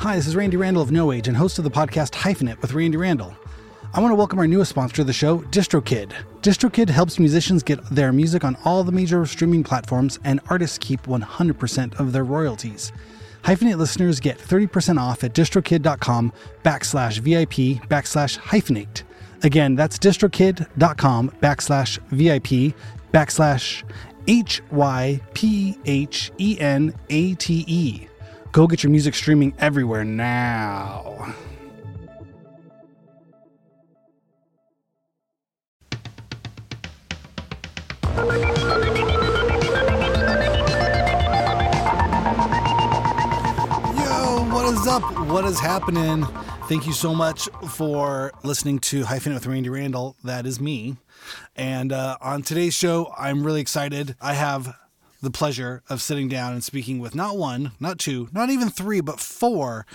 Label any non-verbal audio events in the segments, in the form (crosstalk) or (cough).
Hi, this is Randy Randall of No Age and host of the podcast Hyphenate with Randy Randall. I want to welcome our newest sponsor to the show, DistroKid. DistroKid helps musicians get their music on all the major streaming platforms, and artists keep 100% of their royalties. Hyphenate listeners get 30% off at distrokid.com backslash VIP backslash hyphenate. Again, that's distrokid.com backslash VIP backslash H Y P H E N A T E. Go get your music streaming everywhere now. Yo, what is up? What is happening? Thank you so much for listening to Hyphen with Randy Randall. That is me. And uh, on today's show, I'm really excited. I have the pleasure of sitting down and speaking with not one, not two, not even three, but four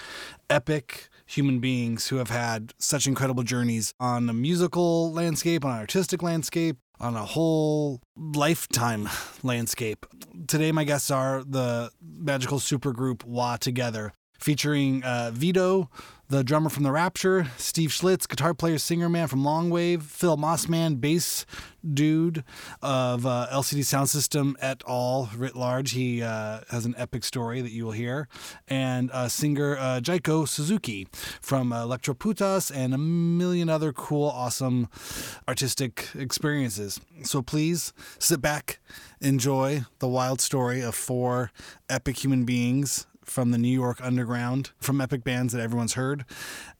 epic human beings who have had such incredible journeys on a musical landscape, on an artistic landscape, on a whole lifetime (laughs) landscape. Today, my guests are the magical supergroup Wah Together, featuring uh, Vito, the drummer from The Rapture, Steve Schiltz, guitar player, singer man from Longwave, Phil Mossman, bass dude of uh, LCD Soundsystem et al. writ large. He uh, has an epic story that you will hear. And uh, singer uh, Jaiko Suzuki from Electroputas and a million other cool, awesome artistic experiences. So please sit back, enjoy the wild story of four epic human beings from the New York underground, from epic bands that everyone's heard.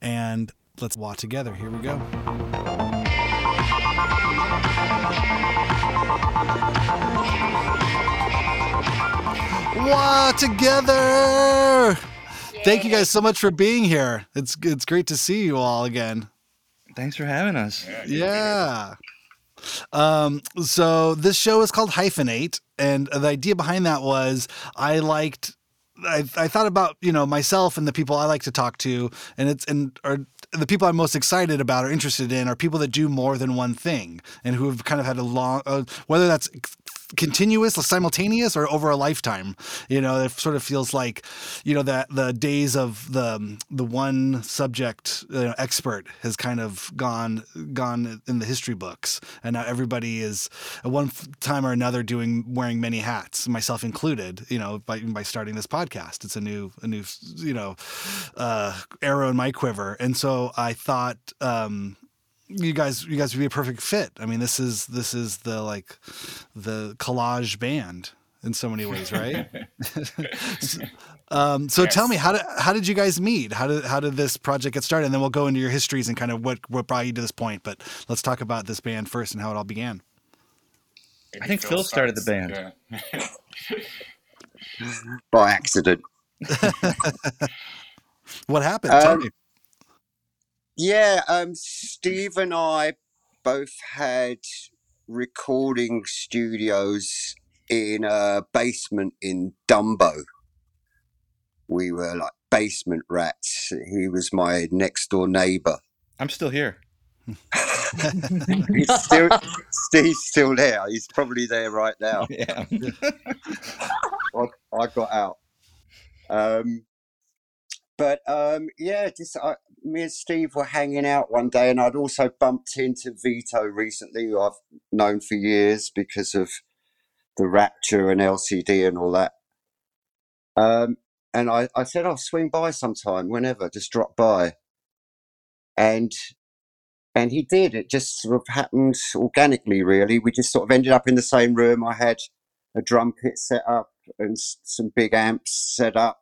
And let's watch together. Here we go. Wah together. Thank you guys so much for being here. It's it's great to see you all again. Thanks for having us. Yeah. Um, so this show is called Hyphenate, and the idea behind that was I liked I, I thought about you know myself and the people I like to talk to, and it's and or the people I'm most excited about or interested in are people that do more than one thing and who have kind of had a long uh, whether that's continuous, simultaneous, or over a lifetime. You know, it sort of feels like, you know, that the days of the the one subject you know, expert has kind of gone gone in the history books, and now everybody is at one time or another doing wearing many hats, myself included. You know, by by starting this podcast, it's a new a new you know uh, arrow in my quiver, and so I thought. Um, you guys you guys would be a perfect fit. I mean, this is this is the like the collage band in so many ways, right? (laughs) (laughs) um, so Yes. tell me how did how did you guys meet? How did how did this project get started? And then we'll go into your histories and kind of what what brought you to this point. But let's talk about this band first and how it all began. I think Phil started the band. Yeah. (laughs) by accident. What happened? tell Um, me. Yeah, um, Steve and I both had recording studios in a basement in Dumbo. We were like basement rats. He was my next door neighbor. I'm still here. (laughs) He's still, Steve's still there. He's probably there right now. (laughs) Yeah. I, I got out. Um, but um, yeah, just I, me and Steve were hanging out one day, and I'd also bumped into Vito recently, who I've known for years because of the Rapture and LCD and all that. Um, and I, I said, I'll swing by sometime, whenever, just drop by. And and he did. It just sort of happened organically, really. We just sort of ended up in the same room. I had a drum kit set up and some big amps set up,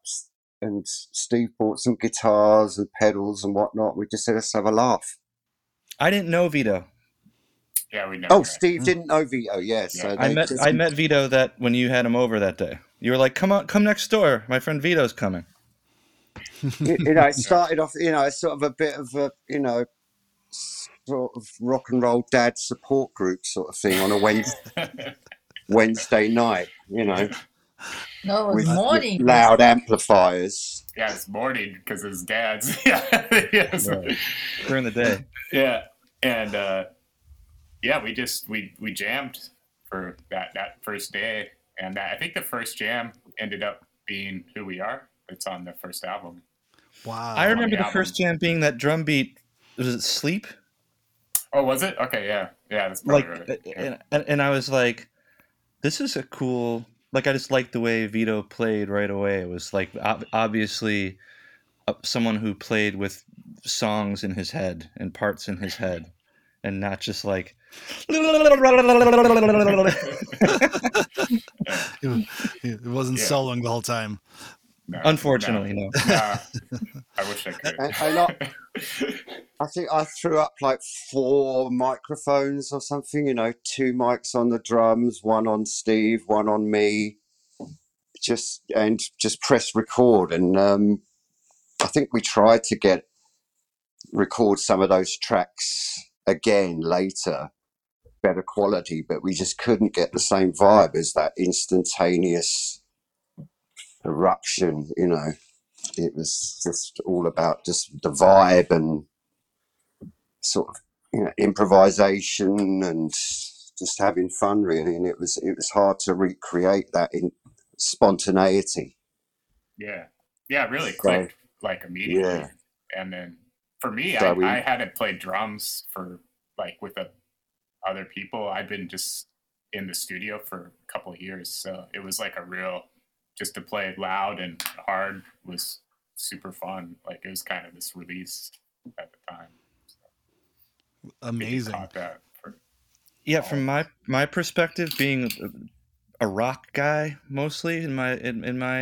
and Steve bought some guitars and pedals and whatnot. We just said, let's have a laugh. I didn't know Vito. Yeah, we know. Oh, that. Steve didn't know Vito, yeah. So I met just- I met Vito that when you had him over that day. You were like, "Come on, come next door. My friend Vito's coming." you, you know, it started off, you know, it's sort of a bit of a, you know, sort of rock and roll dad support group sort of thing on a Wednesday, (laughs) Wednesday night, you know, No, it was with, with morning. loud amplifiers. yeah, it's morning because his dad's. (laughs) yeah, yes. Right. During the day. yeah, and uh, yeah, we just we we jammed for that that first day, and that, I think the first jam ended up being who we are. it's on the first album. Wow. I remember the the first jam being that drum beat. Was it "Sleep"? Oh, was it? Okay, yeah, yeah, that's probably Like, right. Yeah. and, and and I was like, "This is a cool." Like, I just liked the way Vito played right away. It was like ob- obviously uh, someone who played with songs in his head and parts in his head, and not just like. (laughs) It, it wasn't Yeah. soloing the whole time. No, Unfortunately, no. no. Nah, I wish I could. And, and I, (laughs) I think I threw up like four microphones or something, you know, two mics on the drums, one on Steve, one on me. Just and just press record and um I think we tried to get record some of those tracks again later, better quality, but we just couldn't get the same vibe as that instantaneous eruption, you know it was just all about just the vibe and sort of you know improvisation and just having fun really and it was it was hard to recreate that in spontaneity yeah, yeah, really So, clicked like immediately. yeah. And then for me, So I, we- I hadn't played drums for like with a, other people. I'd been just in the studio for a couple of years, so it was like a real just to play loud and hard was super fun. Like it was kind of this release at the time. So I think you Amazing. for- Yeah, from my my perspective, being a rock guy mostly in my in, in my,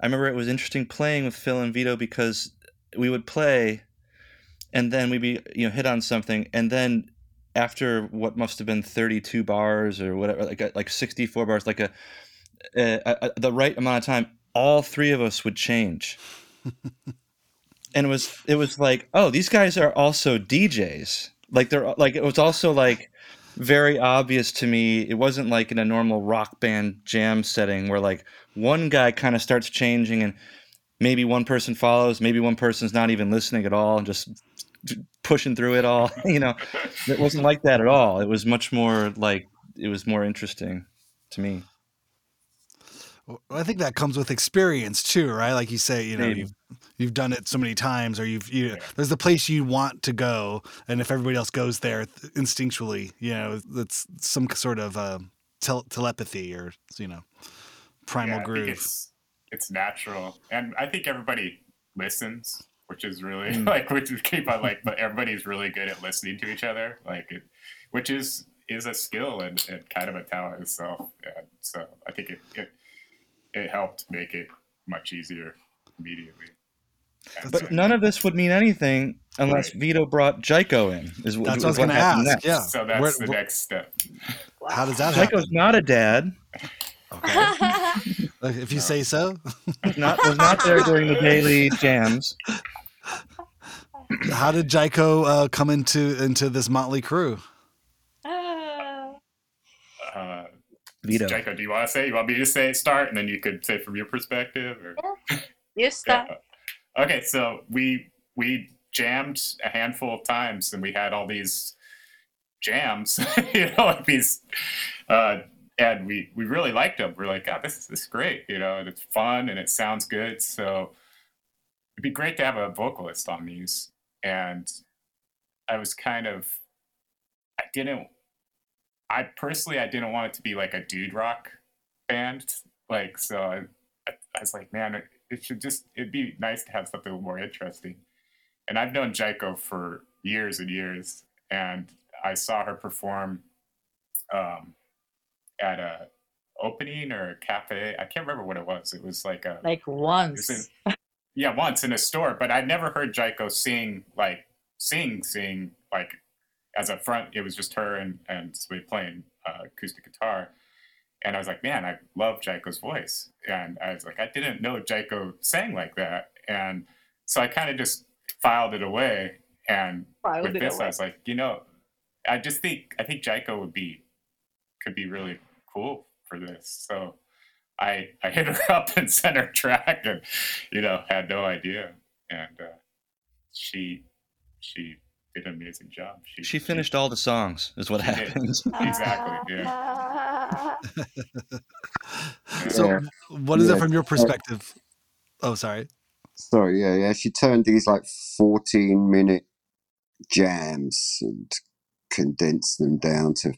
I remember it was interesting playing with Phil and Vito because we would play, and then we'd be you know hit on something, and then after what must have been thirty two bars or whatever, like a, like sixty four bars, like a, a, a the right amount of time, all three of us would change. (laughs) and it was it was like oh these guys are also DJs like they're like it was also like very obvious to me it wasn't like in a normal rock band jam setting where like one guy kind of starts changing and maybe one person follows maybe one person's not even listening at all and just pushing through it all (laughs) you know? It wasn't like that at all. It was much more like it was more interesting to me I think that comes with experience too, right? Like you say, you know, Maybe. you've, you've done it so many times, or you've you, there's the place you want to go, and if everybody else goes there instinctually, you know, that's some sort of uh, tel- telepathy or you know, primal Yeah, groove. It's, it's natural, and I think everybody listens, which is really Mm. (laughs) like which is keep on like, but everybody's really good at listening to each other, like it, which is is a skill and, and kind of a talent itself. And so I think it, it it helped make it much easier immediately. And but so- none of this would mean anything unless Right. Vito brought Jaiko in is, what- That's what I was going to ask. next. Yeah. so that's Where- the wh- next step. How does that happen? Jaiko's not a dad Okay. (laughs) If you say so. was not was not there during the daily jams. How did Jaiko uh, come into into this motley crew? Uh, Vito. Jaiko, do you want to say? You want me to say start, and then you could say from your perspective, or you start. Yeah. Okay, so we we jammed a handful of times, and we had all these jams, (laughs) you know, like these, uh, and we we really liked them. We're like, God, this is this is great, you know, and it's fun and it sounds good. So it'd be great to have a vocalist on these. And I was kind of, I didn't, I personally, I didn't want it to be like a dude rock band, like so. I, I, was like, man, it, it should just it'd be nice to have something more interesting. And I've known Jaiko for years and years, and I saw her perform um, at a opening or a cafe. I can't remember what it was. It was like a Like once. in- yeah, once in a store, but I'd never heard Jaiko sing like sing sing like as a front. It was just her and and somebody playing uh, acoustic guitar, and I was like, man, I love Jaiko's voice, and I was like, I didn't know Jaiko sang like that, and so I kind of just filed it away. And Filed with this, away. I was like, you know, I just think I think Jaiko would be could be really cool for this. So I I hit her (laughs) up and sent her track and you know had no idea and uh, she she did an amazing job. She She finished all the songs, is what happens. did. (laughs) exactly yeah. (laughs) So, Yeah. what is it from your uh, perspective? Oh, sorry. Sorry, yeah, yeah. She turned these like 14 minute jams and condensed them down to,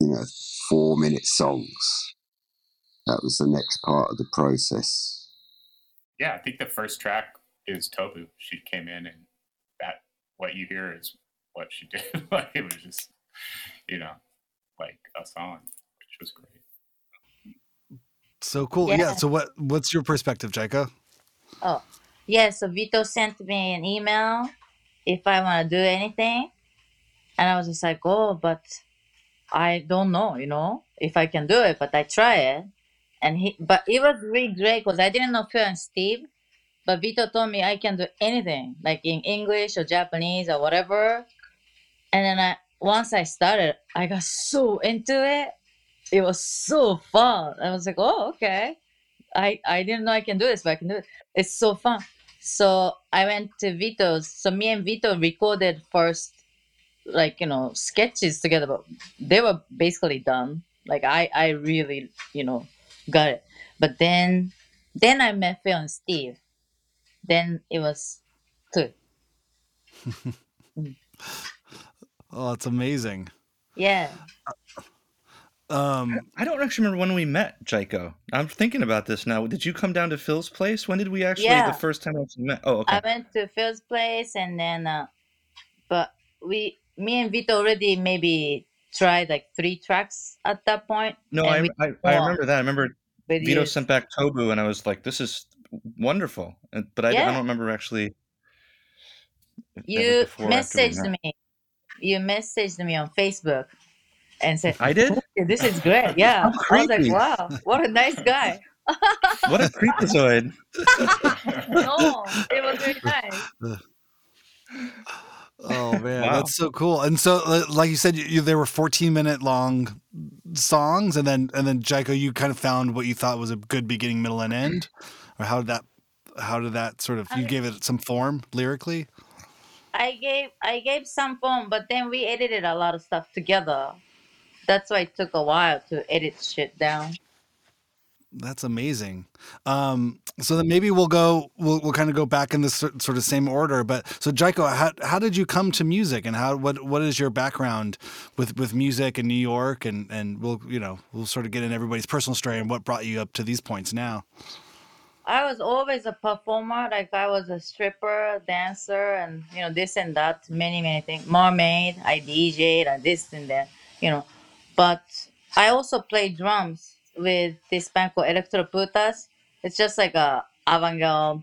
you know, four minute songs. That was the next part of the process. Yeah, I think the first track is Tobu. She came in and that what you hear is what she (laughs) did. like it was just, you know, like a song, which was great. So cool. Yeah. Yeah. So what what's your perspective, Jaiko? Oh, yeah. So Vito sent me an email if I want to do anything, and I was just like, oh, but I don't know, you know, if I can do it, but I try it. And he, but it was really great because I didn't know Phil and Steve, but Vito told me I can do anything, like in English or Japanese or whatever. And then I, once I started, I got so into it. It was so fun. I was like, oh, okay. I, I didn't know I can do this, but I can do it. It's so fun. So I went to Vito's. So me and Vito recorded first, like you know, sketches together, but they were basically done. Like I, I really, you know, got it. But then, then I met Phil and Steve. Then it was good. (laughs) Oh, it's amazing. Yeah. Um, I don't actually remember when we met, Jaiko. I'm thinking about this now. Did you come down to Phil's place? When did we actually Yeah. the first time we met? Oh, okay. I went to Phil's place and then, uh, but we, me and Vito already maybe tried like three tracks at that point. no, I, we I, I remember that. I remember Vito you. sent back Tobu, and I was like, "This is wonderful," but I, I don't remember actually. if that was You before or after we messaged me. You messaged me on Facebook and said, I did. "This is great." (laughs) Yeah, I was like, "Wow, what a nice guy." (laughs) What a creepazoid! no, (laughs) it was very nice. oh man, Wow. that's so cool. And so, uh, like you said, you, you, there were 14 minute long songs, and then and then Jaiko, you kind of found what you thought was a good beginning, middle, and end, or how did that how did that sort of you I- gave it some form lyrically? I gave I gave some form, but then we edited a lot of stuff together. That's why it took a while to edit shit down. That's amazing. Um, so then maybe we'll go, we'll, we'll kind of go back in this sort of same order. But so Jaiko, how, how did you come to music and how, what, what is your background with, with music in New York? And, and we'll, you know, we'll sort of get in everybody's personal story and what brought you up to these points now. I was always a performer. Like I was a stripper, dancer, and you know this and that, many many things. Mermaid. I DJed and this and that. You know, but I also play drums with this band called Electro Electroputas. It's just like a avant-garde,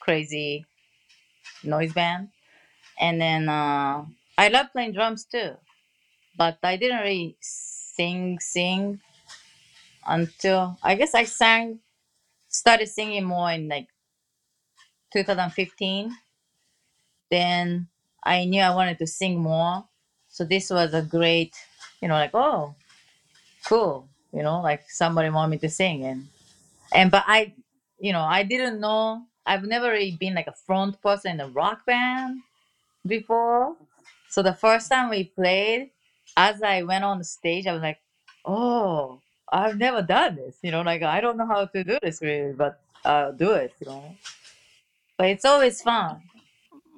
crazy noise band. And then uh, I love playing drums too, but I didn't really sing sing until I guess I sang started singing more in like 2015 then i knew i wanted to sing more. So this was a great you know like oh cool you know like somebody want me to sing. And and but i you know i didn't know i've never really been like a front person in a rock band before. So the first time we played as i went on the stage i was like oh I've never done this, you know, like I don't know how to do this really, but I'll do it, you know. But it's always fun.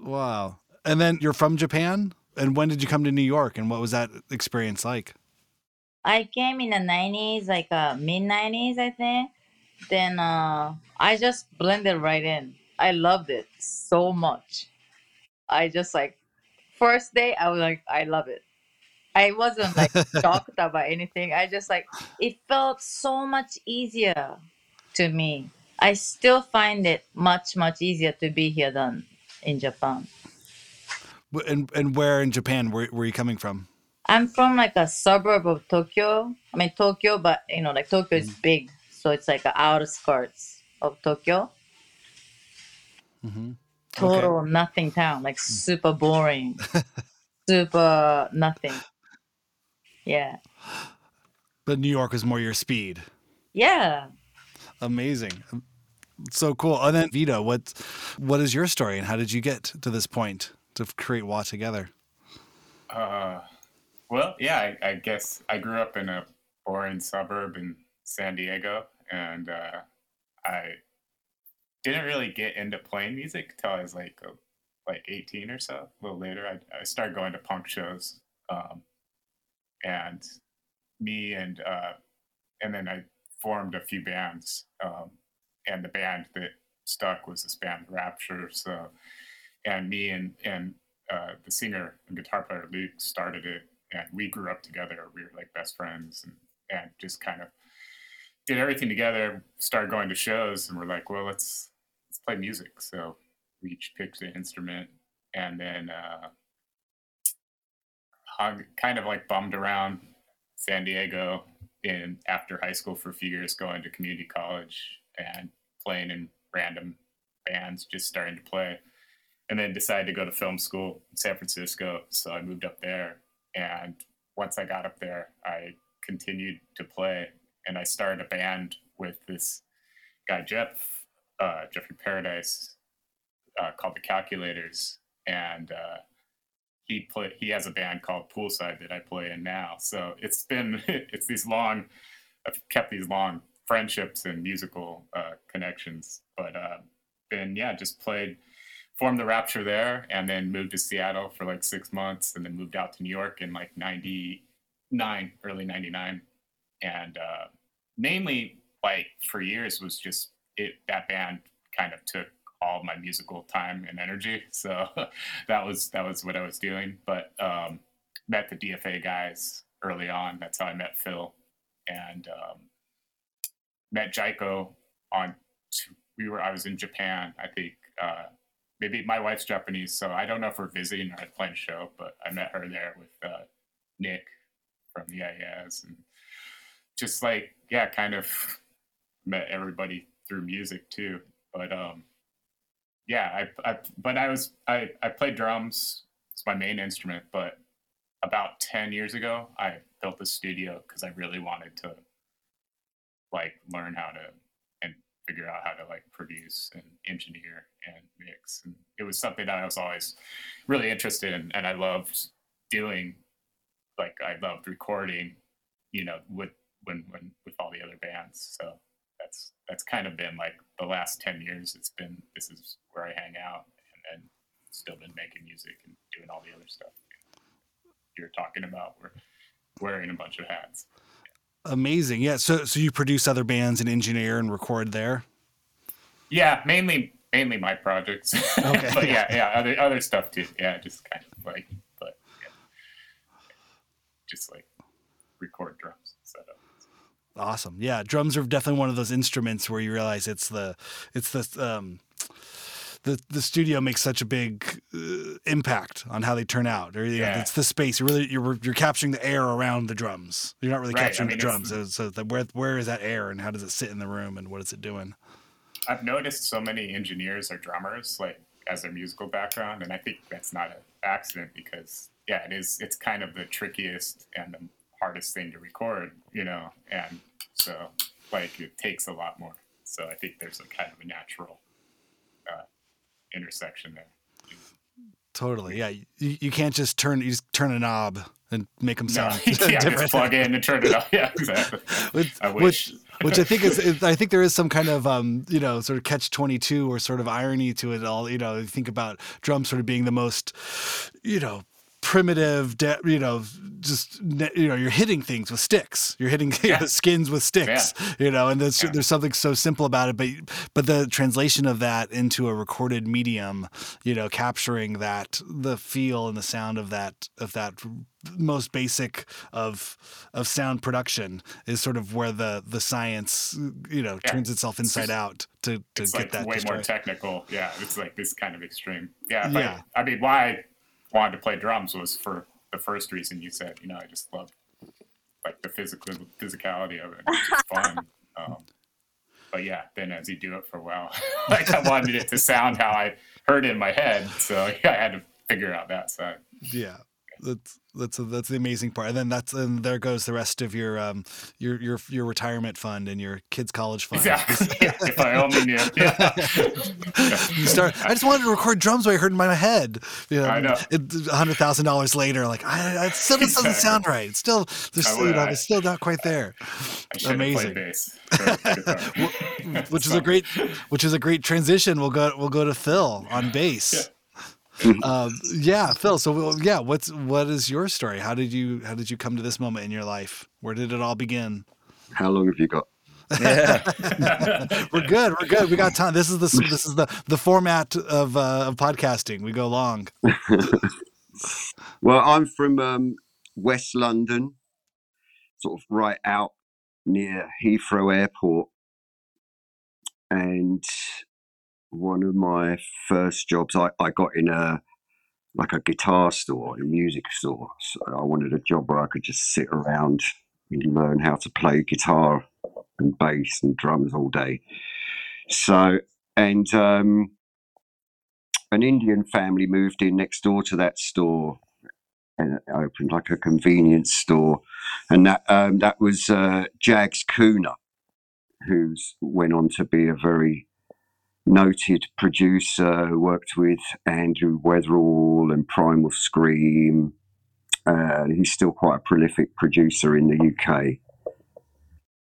Wow. And then you're from Japan. And when did you come to New York? And what was that experience like? I came in the nineties, like uh mid nineties I think. Then uh I just blended right in. I loved it so much. I just like first day I was like I love it. I wasn't like (laughs) shocked about anything. I just like it felt so much easier to me. I still find it much much easier to be here than in Japan. And, and where in Japan were, were you coming from? I'm from like a suburb of Tokyo. I mean Tokyo, but you know, like Tokyo is big, so it's like the outskirts of Tokyo. Mm-hmm. Total nothing town, like super boring, (laughs) super nothing. Yeah, But New York was more your speed. yeah. Amazing. So cool. And then Vito, what what is your story and how did you get to this point to create Wah together? Uh, well, yeah, I, I guess I grew up in a boring suburb in San Diego, and uh, I didn't really get into playing music until I was like uh, like 18 or so. A little later, I, I started going to punk shows, um, and me and uh, and then I formed a few bands, um, and the band that stuck was this band Rapture. So, and me and and uh, the singer and guitar player Luke started it, and we grew up together. We were like best friends, and and just kind of did everything together. Started going to shows, and we're like, well, let's let's play music. So we each picked an instrument, and then uh, hung, kind of like bummed around San Diego in after high school for a few years, going to community college and playing in random bands, just starting to play. And then decided to go to film school in San Francisco. So I moved up there. And once I got up there, I continued to play. And I started a band with this guy, Jeff, uh, Jeffrey Paradise, uh, called The Calculators. And uh, he play, he has a band called Poolside that I play in now. So it's been, (laughs) it's these long, I've kept these long friendships and musical uh, connections. But uh, yeah, just played, formed the Rapture there, and then moved to Seattle for like six months, and then moved out to New York in like '99, early '99, and uh, mainly like for years was just it. That band kind of took all my musical time and energy, so (laughs) that was that was what I was doing. But um, met the DFA guys early on. That's how I met Phil, and um, met Jaiko on. We were. I was in Japan. I think uh, maybe my wife's Japanese, so I don't know if we're visiting or playing a show. But I met her there with uh, Nick from the IAS, and just like yeah, kind of met everybody through music too. But um, yeah, I, I but I was I I played drums. It's my main instrument, but about 10 years ago i built a studio because i really wanted to like learn how to and figure out how to like produce and engineer and mix and it was something that i was always really interested in and i loved doing like i loved recording you know with when when with all the other bands so that's that's kind of been like the last 10 years it's been this is where i hang out and then still been making music and doing all the other stuff you're talking about we're wearing a bunch of hats Amazing. Yeah. So so you produce other bands and engineer and record there. Yeah, mainly mainly my projects. Okay. (laughs) but yeah, yeah, other other stuff too. Yeah, just kind of like, but yeah. just like record drums, set up. Awesome. Yeah, drums are definitely one of those instruments where you realize it's the it's the um the the studio makes such a big uh, impact on how they turn out. Or you know, Yeah. it's the space. You're really you're you're capturing the air around the drums. You're not really Right, I capturing mean, the drums. So, so the, where where is that air and how does it sit in the room and what is it doing? I've noticed so many engineers are drummers, like as their musical background, and I think that's not an accident because yeah, it is. It's kind of the trickiest and the hardest thing to record, you know, and so like it takes a lot more. So I think there's a kind of a natural uh, intersection there. Totally. Yeah. You, you can't just turn you just turn a knob and make them sound No, (laughs) yeah, different. just plug in and turn it off. (laughs) Yeah, exactly. (laughs) Which, I which, wish. which I think is, is- I think there is some kind of, um, you know, sort of catch 22 or sort of irony to it all. You know, you think about drums sort of being the most, you know, primitive, de- you know, just, you know, you're hitting things with sticks. You're hitting (laughs) you know, skins with sticks, you know, and there's, Yeah. there's something so simple about it. But, but the translation of that into a recorded medium, you know, capturing that, the feel and the sound of that, of that most basic of of sound production is sort of where the the science you know Yeah. turns itself It's inside just- out to to it's get like that way just more technical. Yeah, it's like this kind of extreme. Yeah, Yeah. I, I mean, why wanted to play drums was for the first reason you said. You know, I just love like the physical physicality of it. It's fun. (laughs) Um, but yeah, then as you do it for a while, (laughs) like I wanted it to sound how I heard it in my head, so yeah, I had to figure out that side. yeah That's that's that's the amazing part, and then that's and there goes the rest of your um your your your retirement fund and your kids' college fund. Exactly. if I only knew. Yeah. (laughs) (laughs) you start. I just wanted to record drums while I heard in my head. You know, I know. Hundred thousand dollars later, like I, it still doesn't sound right. It's still there's I still, you know, I- it's still not quite there. I Amazing. (laughs) Which is a great, which is a great transition. We'll go we'll go to Phil on bass. Um, yeah, Phil. So well, yeah, what's what is your story? How did you how did you come to this moment in your life? Where did it all begin? How long have you got? Yeah. (laughs) We're good. We're good. We got time. This is the this is the the format of uh, of podcasting. We go long. (laughs) Well, I'm from um, West London, sort of right out near Heathrow Airport. And one of my first jobs, I, I got in a like a guitar store, a music store. So I wanted a job where I could just sit around and learn how to play guitar and bass and drums all day. So, and um, an Indian family moved in next door to that store and it opened like a convenience store, and that um, that was uh, Jagz Kooner, who's went on to be a very noted producer. Worked with Andrew Weatherall and Primal Scream. Uh, he's still quite a prolific producer in the UK.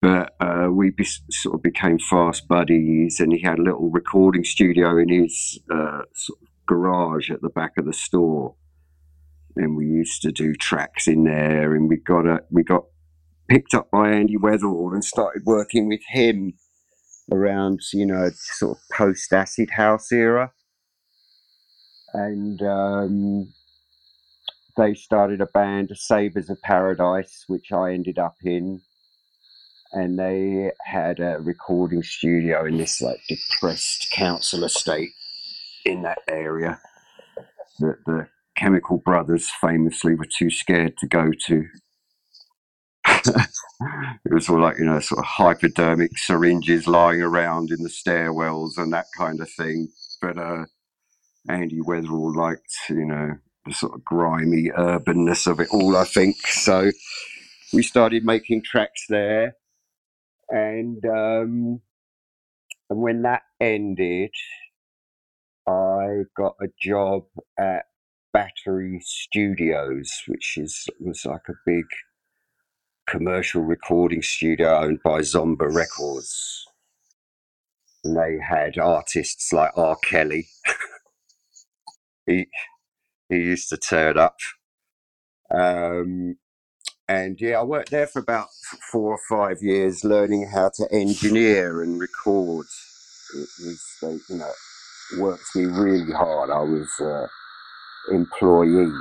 But uh, we be, sort of became fast buddies, and he had a little recording studio in his uh, sort of garage at the back of the store and we used to do tracks in there and we got a we got picked up by Andy Weatherall and started working with him around you know sort of post acid house era and um, they started a band Sabres of Paradise which I ended up in and they had a recording studio in this like depressed council estate in that area that the Chemical Brothers famously were too scared to go to. It was all like, you know, sort of hypodermic syringes lying around in the stairwells and that kind of thing. But uh, Andy Weatherall liked, you know, the sort of grimy urbanness of it all, I think. So we started making tracks there. And, um, and when that ended, I got a job at Battery Studios, which is was like a big commercial recording studio owned by Zomba Records. And they had artists like R. Kelly. (laughs) he he used to turn up. Um, and yeah, I worked there for about four or five years, learning how to engineer and record. It was, they, you know, worked me really hard. I was. Uh, employee.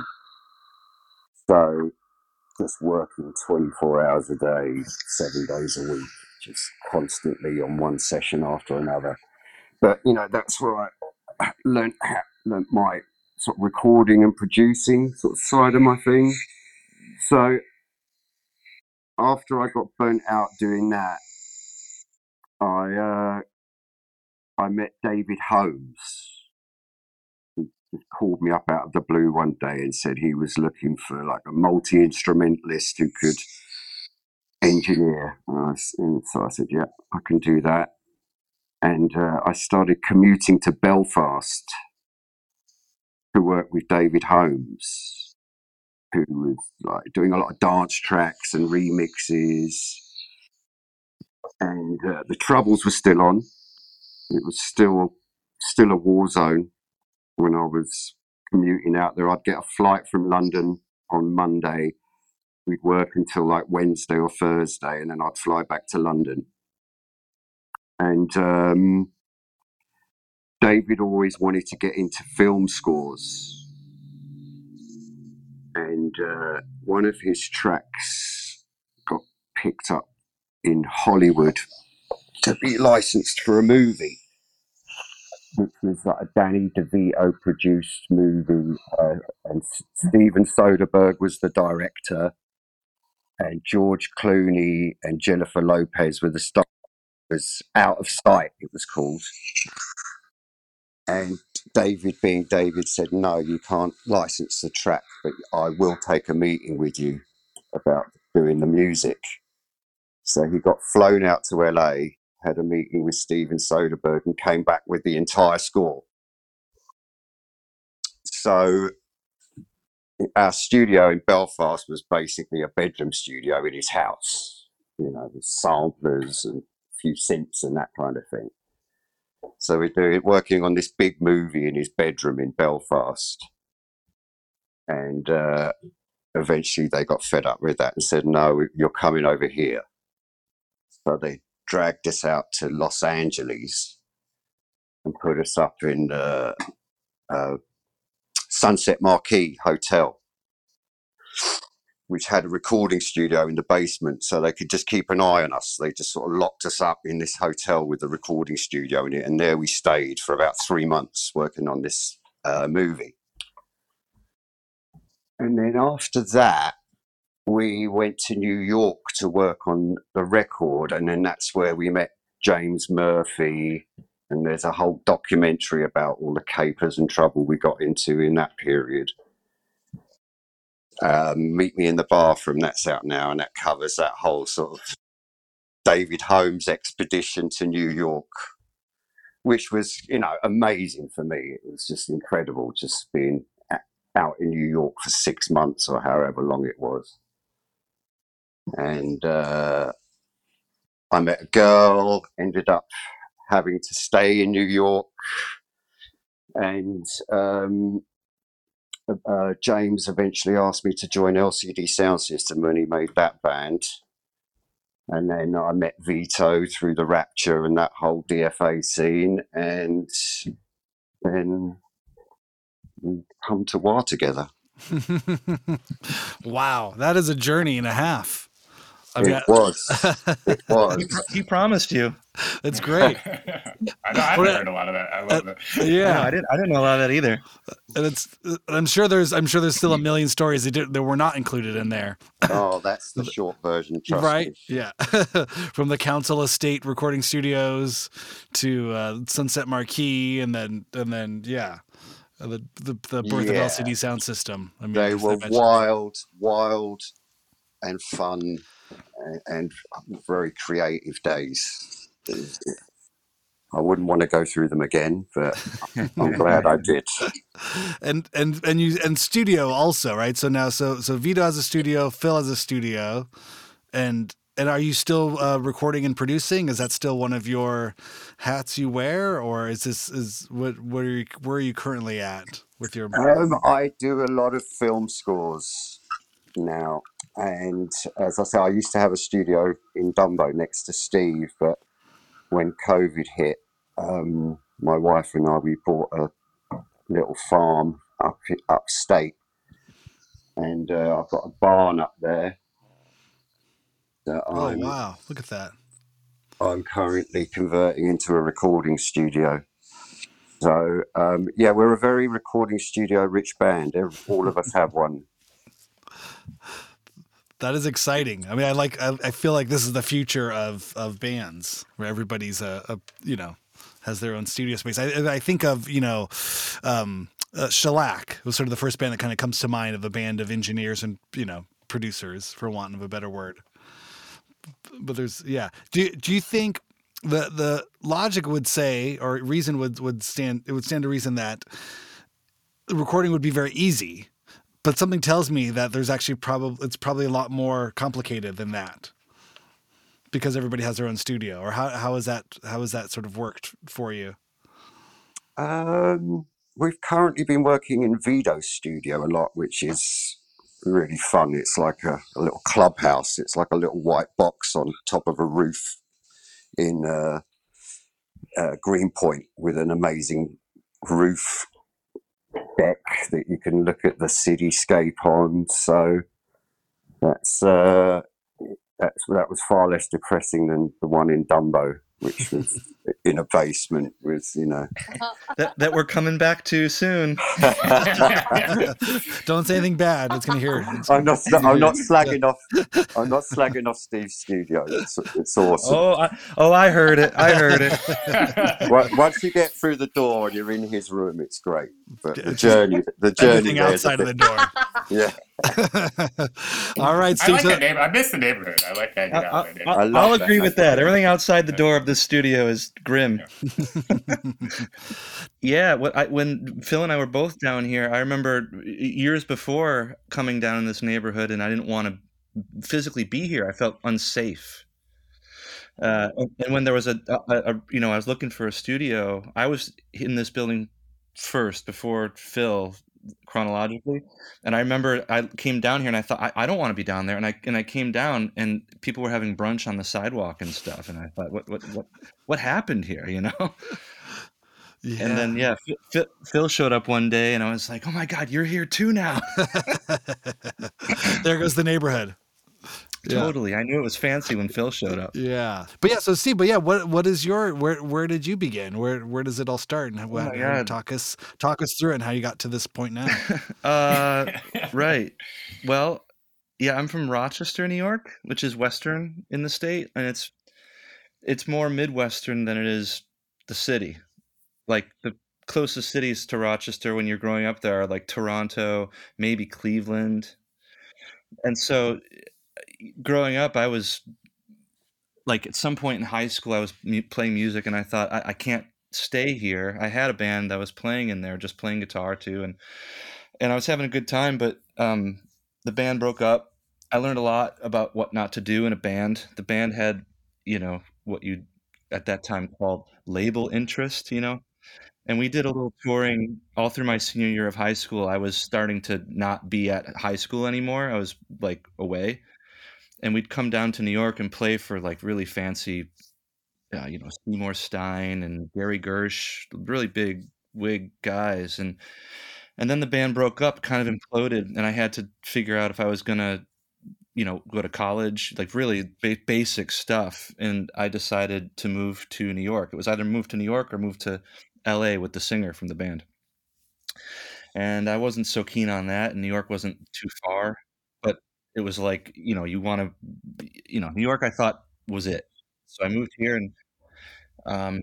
So just working 24 hours a day, seven days a week, just constantly on one session after another. But, you know, that's where I learned, learned my sort of recording and producing sort of side of my thing. So after I got burnt out doing that, I, uh, I met David Holmes called me up out of the blue one day and said he was looking for like a multi instrumentalist who could engineer. And, I and so I said, "Yeah, I can do that." And uh, I started commuting to Belfast to work with David Holmes, who was like doing a lot of dance tracks and remixes. And uh, the Troubles were still on. It was still still a war zone when I was commuting out there. I'd get a flight from London on Monday. We'd work until like Wednesday or Thursday, and then I'd fly back to London. And um, David always wanted to get into film scores. And uh, one of his tracks got picked up in Hollywood to be licensed for a movie which was like a Danny DeVito produced movie, uh, and Steven Soderbergh was the director, and George Clooney and Jennifer Lopez were the stars. Was Out of Sight, it was called. And David, being David, said, No, you can't license the track, but I will take a meeting with you about doing the music. So he got flown out to LA, had a meeting with Steven Soderbergh, and came back with the entire score. So our studio in Belfast was basically a bedroom studio in his house, you know, with samplers and a few synths and that kind of thing. So we're doing, working on this big movie in his bedroom in Belfast. And uh, eventually they got fed up with that and said, no, you're coming over here. So they dragged us out to Los Angeles and put us up in the uh, Sunset Marquis Hotel, which had a recording studio in the basement, so they could just keep an eye on us. They just sort of locked us up in this hotel with the recording studio in it, and there we stayed for about three months working on this uh, movie. And then after that, we went to New York to work on the record, and then that's where we met James Murphy. And there's a whole documentary about all the capers and trouble we got into in that period. Um, Meet Me in the Bathroom, that's out now, and that covers that whole sort of David Holmes expedition to New York, which was, you know, amazing for me. It was just incredible just being out in New York for six months or however long it was and uh, I met a girl, ended up having to stay in New York, and um, uh, James eventually asked me to join LCD Soundsystem when he made that band. And then I met Vito through the Rapture and that whole DFA scene, and then we come to Wah together. (laughs) wow, that is a journey and a half. I mean, it was. It was. He, he promised you. That's great. (laughs) I know, I've heard a lot of that. I love uh, it. (laughs) Yeah, No, I didn't. I didn't know a lot of that either. and it's. I'm sure there's. I'm sure there's still a million stories that, did, that were not included in there. Oh, that's the short version. Trust right? me. Yeah. (laughs) From the Council Estate recording studios to uh, Sunset Marquis, and then and then yeah, uh, the the, the birth Yeah. of LCD Soundsystem. I mean, They were wild, wild, and fun, and, and very creative days. I wouldn't want to go through them again, but I'm (laughs) glad I did. and and and you and studio also right so now so so vito has a studio phil has a studio and and are you still uh, recording and producing is that still one of your hats you wear or is this is what where are you, where are you currently at with your Um, I do a lot of film scores now, and as I say, I used to have a studio in Dumbo next to Steve, but when COVID hit, um, my wife and I we bought a little farm up upstate, and uh, I've got a barn up there that oh I'm wow look at that I'm currently converting into a recording studio. So um, yeah, we're a very recording studio rich band. All of us have one. That is exciting. I mean i like i, I feel like this is the future of of bands where everybody's a, a you know has their own studio space. I, I think of you know um uh, shellac was sort of the first band that kind of comes to mind of a band of engineers and you know producers for want of a better word. But there's yeah. Do, do you think the the logic would say or reason would would stand it would stand to reason that the recording would be very easy but something tells me that there's actually probably it's probably a lot more complicated than that because everybody has their own studio or how how is that how has that sort of worked for you Um, we've currently been working in Vito's studio a lot, which is really fun. It's like a, a little clubhouse. It's like a little white box on top of a roof in uh, uh, Greenpoint with an amazing roof deck that you can look at the cityscape on. So that's uh, that's that was far less depressing than the one in Dumbo, which was in a basement with you know. that, that we're coming back to soon. (laughs) (laughs) Don't say anything bad. It's gonna hear. It's I'm not. I'm not Yeah. slagging off. I'm not slagging off Steve's studio. It's it's awesome. Oh, I, oh, I heard it. I heard it. (laughs) Once- Once you get through the door and you're in his room, it's great. But the journey, the journey Everything there's a outside of the door. Yeah, All right, I like so- the neighbor. I miss the neighborhood. I like that I, out in the I, neighborhood. I love I'll that. agree with that. Everything outside the door of this studio is grim. Yeah, (laughs) what I, when Phil and I were both down here, I remember years before coming down in this neighborhood, and I didn't want to physically be here. I felt unsafe. Uh, and, and when there was a, a, a, you know, I was looking for a studio. I was in this building first before Phil, chronologically. And I remember I came down here and I thought I, I don't want to be down there. And I and I came down and people were having brunch on the sidewalk and stuff. And I thought, what what what what happened here? (laughs) You know. Yeah. And then yeah, Phil, Phil, Phil showed up one day, and I was like, "Oh my God, you're here too now!" (laughs) there goes the neighborhood. Yeah. Totally, I knew it was fancy when Phil showed up. Yeah, but yeah. So Steve, but yeah, what what is your where where did you begin? Where where does it all start? And how, Oh how- talk us talk us through it and how you got to this point now. (laughs) uh, right. Well, yeah, I'm from Rochester, New York, which is western in the state, and it's it's more midwestern than it is the city. Like the closest cities to Rochester when you're growing up there are like Toronto, maybe Cleveland. And so growing up, I was like at some point in high school, I was playing music and I thought, I, I can't stay here. I had a band that was playing in there, just playing guitar too. And, and I was having a good time, but um, the band broke up. I learned a lot about what not to do in a band. The band had, you know, what you at that time called label interest, you know, and we did a little touring all through my senior year of high school. I was starting to not be at high school anymore. I was like away, and we'd come down to New York and play for like really fancy, uh, you know, Seymour Stein and Gary Gersh, really big wig guys, and and then the band broke up, kind of imploded, and I had to figure out if I was gonna, you know, go to college, like really ba- basic stuff, and I decided to move to New York. It was either move to New York or move to LA with the singer from the band. And I wasn't so keen on that, and New York wasn't too far, it was like, you know, you want to, you know, New York I thought was it. So I moved here and um,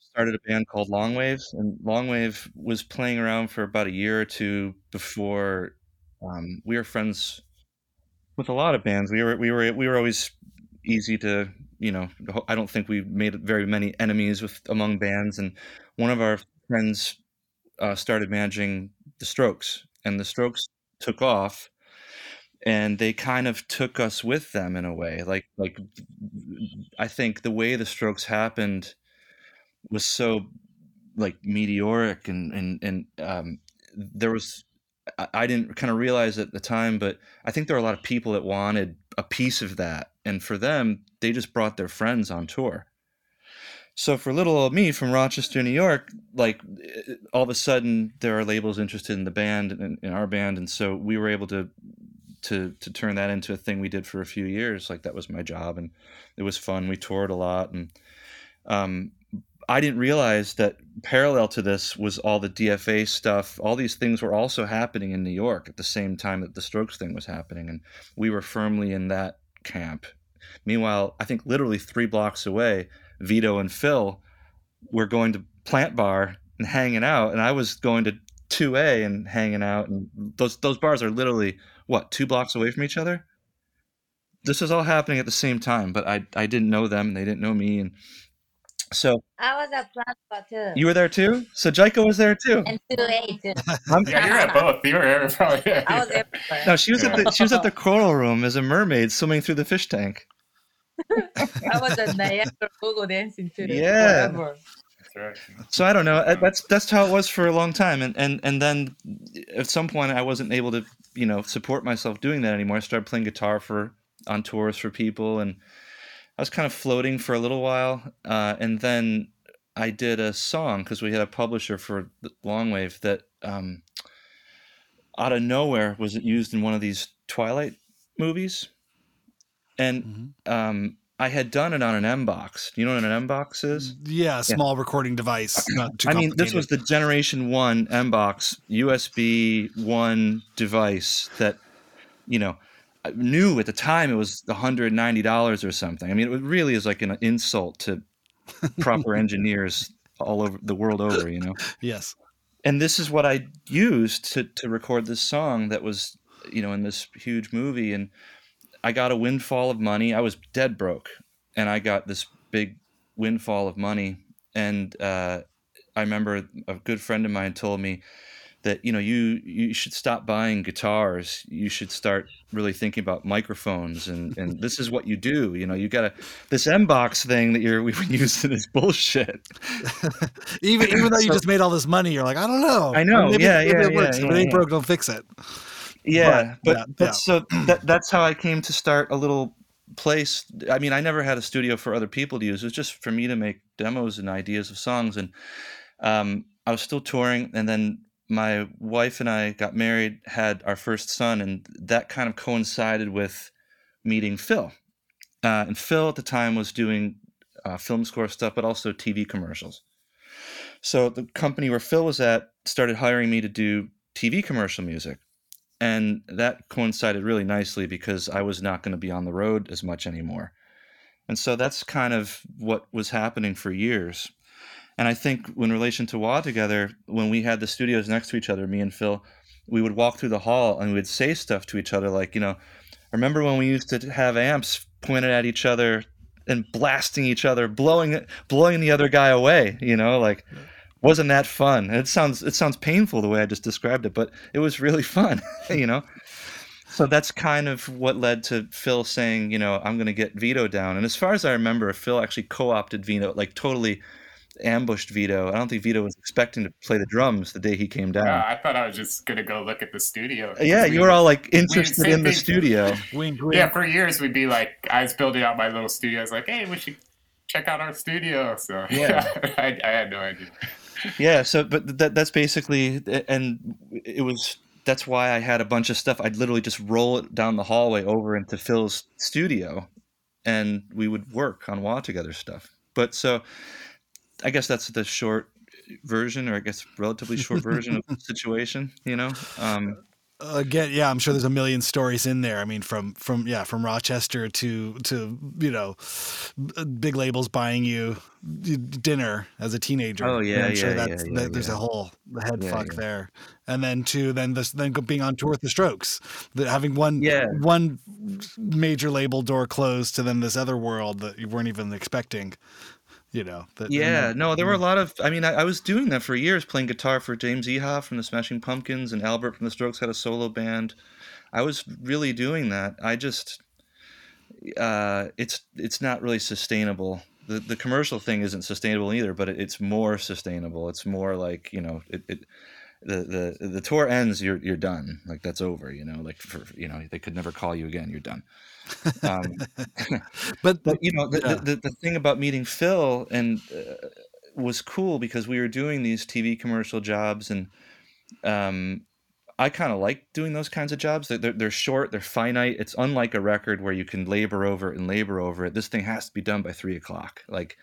started a band called Long Waves, and Longwave was playing around for about a year or two before um, we were friends with a lot of bands. We were we were we were always easy to you know. I don't think we made very many enemies with among bands, and one of our friends uh, started managing the Strokes, and the Strokes took off, and they kind of took us with them in a way. Like like I think the way the Strokes happened was so like meteoric and and and um, there was I, didn't kind of realize at the time, but I think there were a lot of people that wanted a piece of that, and for them, they just brought their friends on tour. So for little old me from Rochester, New York, like all of a sudden there are labels interested in the band and in our band, and so we were able to to to turn that into a thing we did for a few years. Like that was my job, and it was fun. We toured a lot, and um, I didn't realize that parallel to this was all the DFA stuff. All these things were also happening in New York at the same time that the Strokes thing was happening, and we were firmly in that camp. Meanwhile, I think literally three blocks away, Vito and Phil were going to Plant Bar and hanging out, and I was going to 2A and hanging out, and those those bars are literally what two blocks away from each other. This was all happening at the same time, but I I didn't know them, and they didn't know me, and so I was at Plant Bar too. you were there too. So Jaiko was there too. and 2A too. Yeah, you're at both. You were probably. I was everywhere. no, she was at the she was at the coral room as a mermaid swimming through the fish tank. (laughs) I was at Niagara Google dancing too. Yeah. Forever. That's right. So I don't know. That's that's how it was for a long time, and and and then at some point I wasn't able to you know support myself doing that anymore. I started playing guitar for on tours for people, and I was kind of floating for a little while, uh, and then I did a song because we had a publisher for the Longwave that um, out of nowhere was used in one of these Twilight movies, and Mhm. um, I had done it on an Mbox. Do You know what an Mbox is? Yeah, small recording device. Not too I mean, this was the Generation One Mbox USB One device that, you know, I knew at the time it was hundred ninety dollars or something. I mean, it really is like an insult to (laughs) proper engineers all over the world over. You know. yes. and this is what I used to to record this song that was you know in this huge movie and I got a windfall of money I was dead broke and I got this big windfall of money and uh, I remember a good friend of mine told me that you know you you should stop buying guitars you should start really thinking about microphones and and (laughs) this is what you do you know you gotta this Mbox thing that you're we've been (laughs) using is bullshit Even even though you (laughs) So- just made all this money, you're like, I don't know. I know, Maybe, yeah, maybe yeah, it works. yeah, If it ain't yeah. broke, don't fix it. Yeah, But, but yeah, but yeah. so (clears throat) that that's how I came to start a little place. I mean, I never had a studio for other people to use. It was just for me to make demos and ideas of songs. And um, I was still touring, and then my wife and I got married, had our first son, and that kind of coincided with meeting Phil. Uh, and Phil at the time was doing uh, film score stuff, but also TV commercials. So the company where Phil was at started hiring me to do TV commercial music and that coincided really nicely because I was not going to be on the road as much anymore. And so that's kind of what was happening for years. And I think in relation to Wah Together, when we had the studios next to each other, me and Phil, we would walk through the hall and we would say stuff to each other like, you know, remember when we used to have amps pointed at each other and blasting each other, blowing blowing the other guy away, you know, like wasn't that fun? It sounds it sounds painful the way I just described it, but it was really (laughs) fun, (laughs) you know. So that's kind of what led to Phil saying, you know, I'm going to get Vito down. And as far as I remember, Phil actually co-opted Vito, like totally ambushed Vito. I don't think Vito was expecting to play the drums the day he came down. Uh, I thought I was just gonna go look at the studio. yeah, We you were all like interested same in the thing. studio. Wink, wink. (laughs) Yeah, for years we'd be like, I was building out my little studio. I was like, hey, we should check out our studio. So Yeah. I, I had no idea. Yeah, so but that that's basically and it was that's why I had a bunch of stuff. I'd literally just roll it down the hallway over into Phil's studio and we would work on Wah together stuff. But so I guess that's the short version or I guess relatively short version of the (laughs) situation, you know. Um again yeah i'm sure there's a million stories in there. I mean from from yeah from rochester to to you know big labels buying you dinner as a teenager. Oh, yeah, i'm sure yeah, that's yeah, yeah, that, there's a whole head Yeah, fuck yeah. there. And then to then this then being on tour with the strokes that having one Yeah. one major label door closed to then this other world that you weren't even expecting you know that Yeah, no, there were a lot of. I mean, I, I was doing that for years, playing guitar for James Iha from the Smashing Pumpkins, and Albert from the Strokes had a solo band. I was really doing that. I just, uh, it's it's not really sustainable. The the commercial thing isn't sustainable either, but it, it's more sustainable. It's more like you know, it, it the the the tour ends, you're you're done. Like that's over. You know, like for you know, they could never call you again. You're done. Um, (laughs) but but you know the, Yeah. the, the, thing about meeting phil and uh, was cool because we were doing these tv commercial jobs and um, i kind of like doing those kinds of jobs. They're, they're, they're short they're finite. It's unlike a record where you can labor over it and labor over it. This thing has to be done by three o'clock like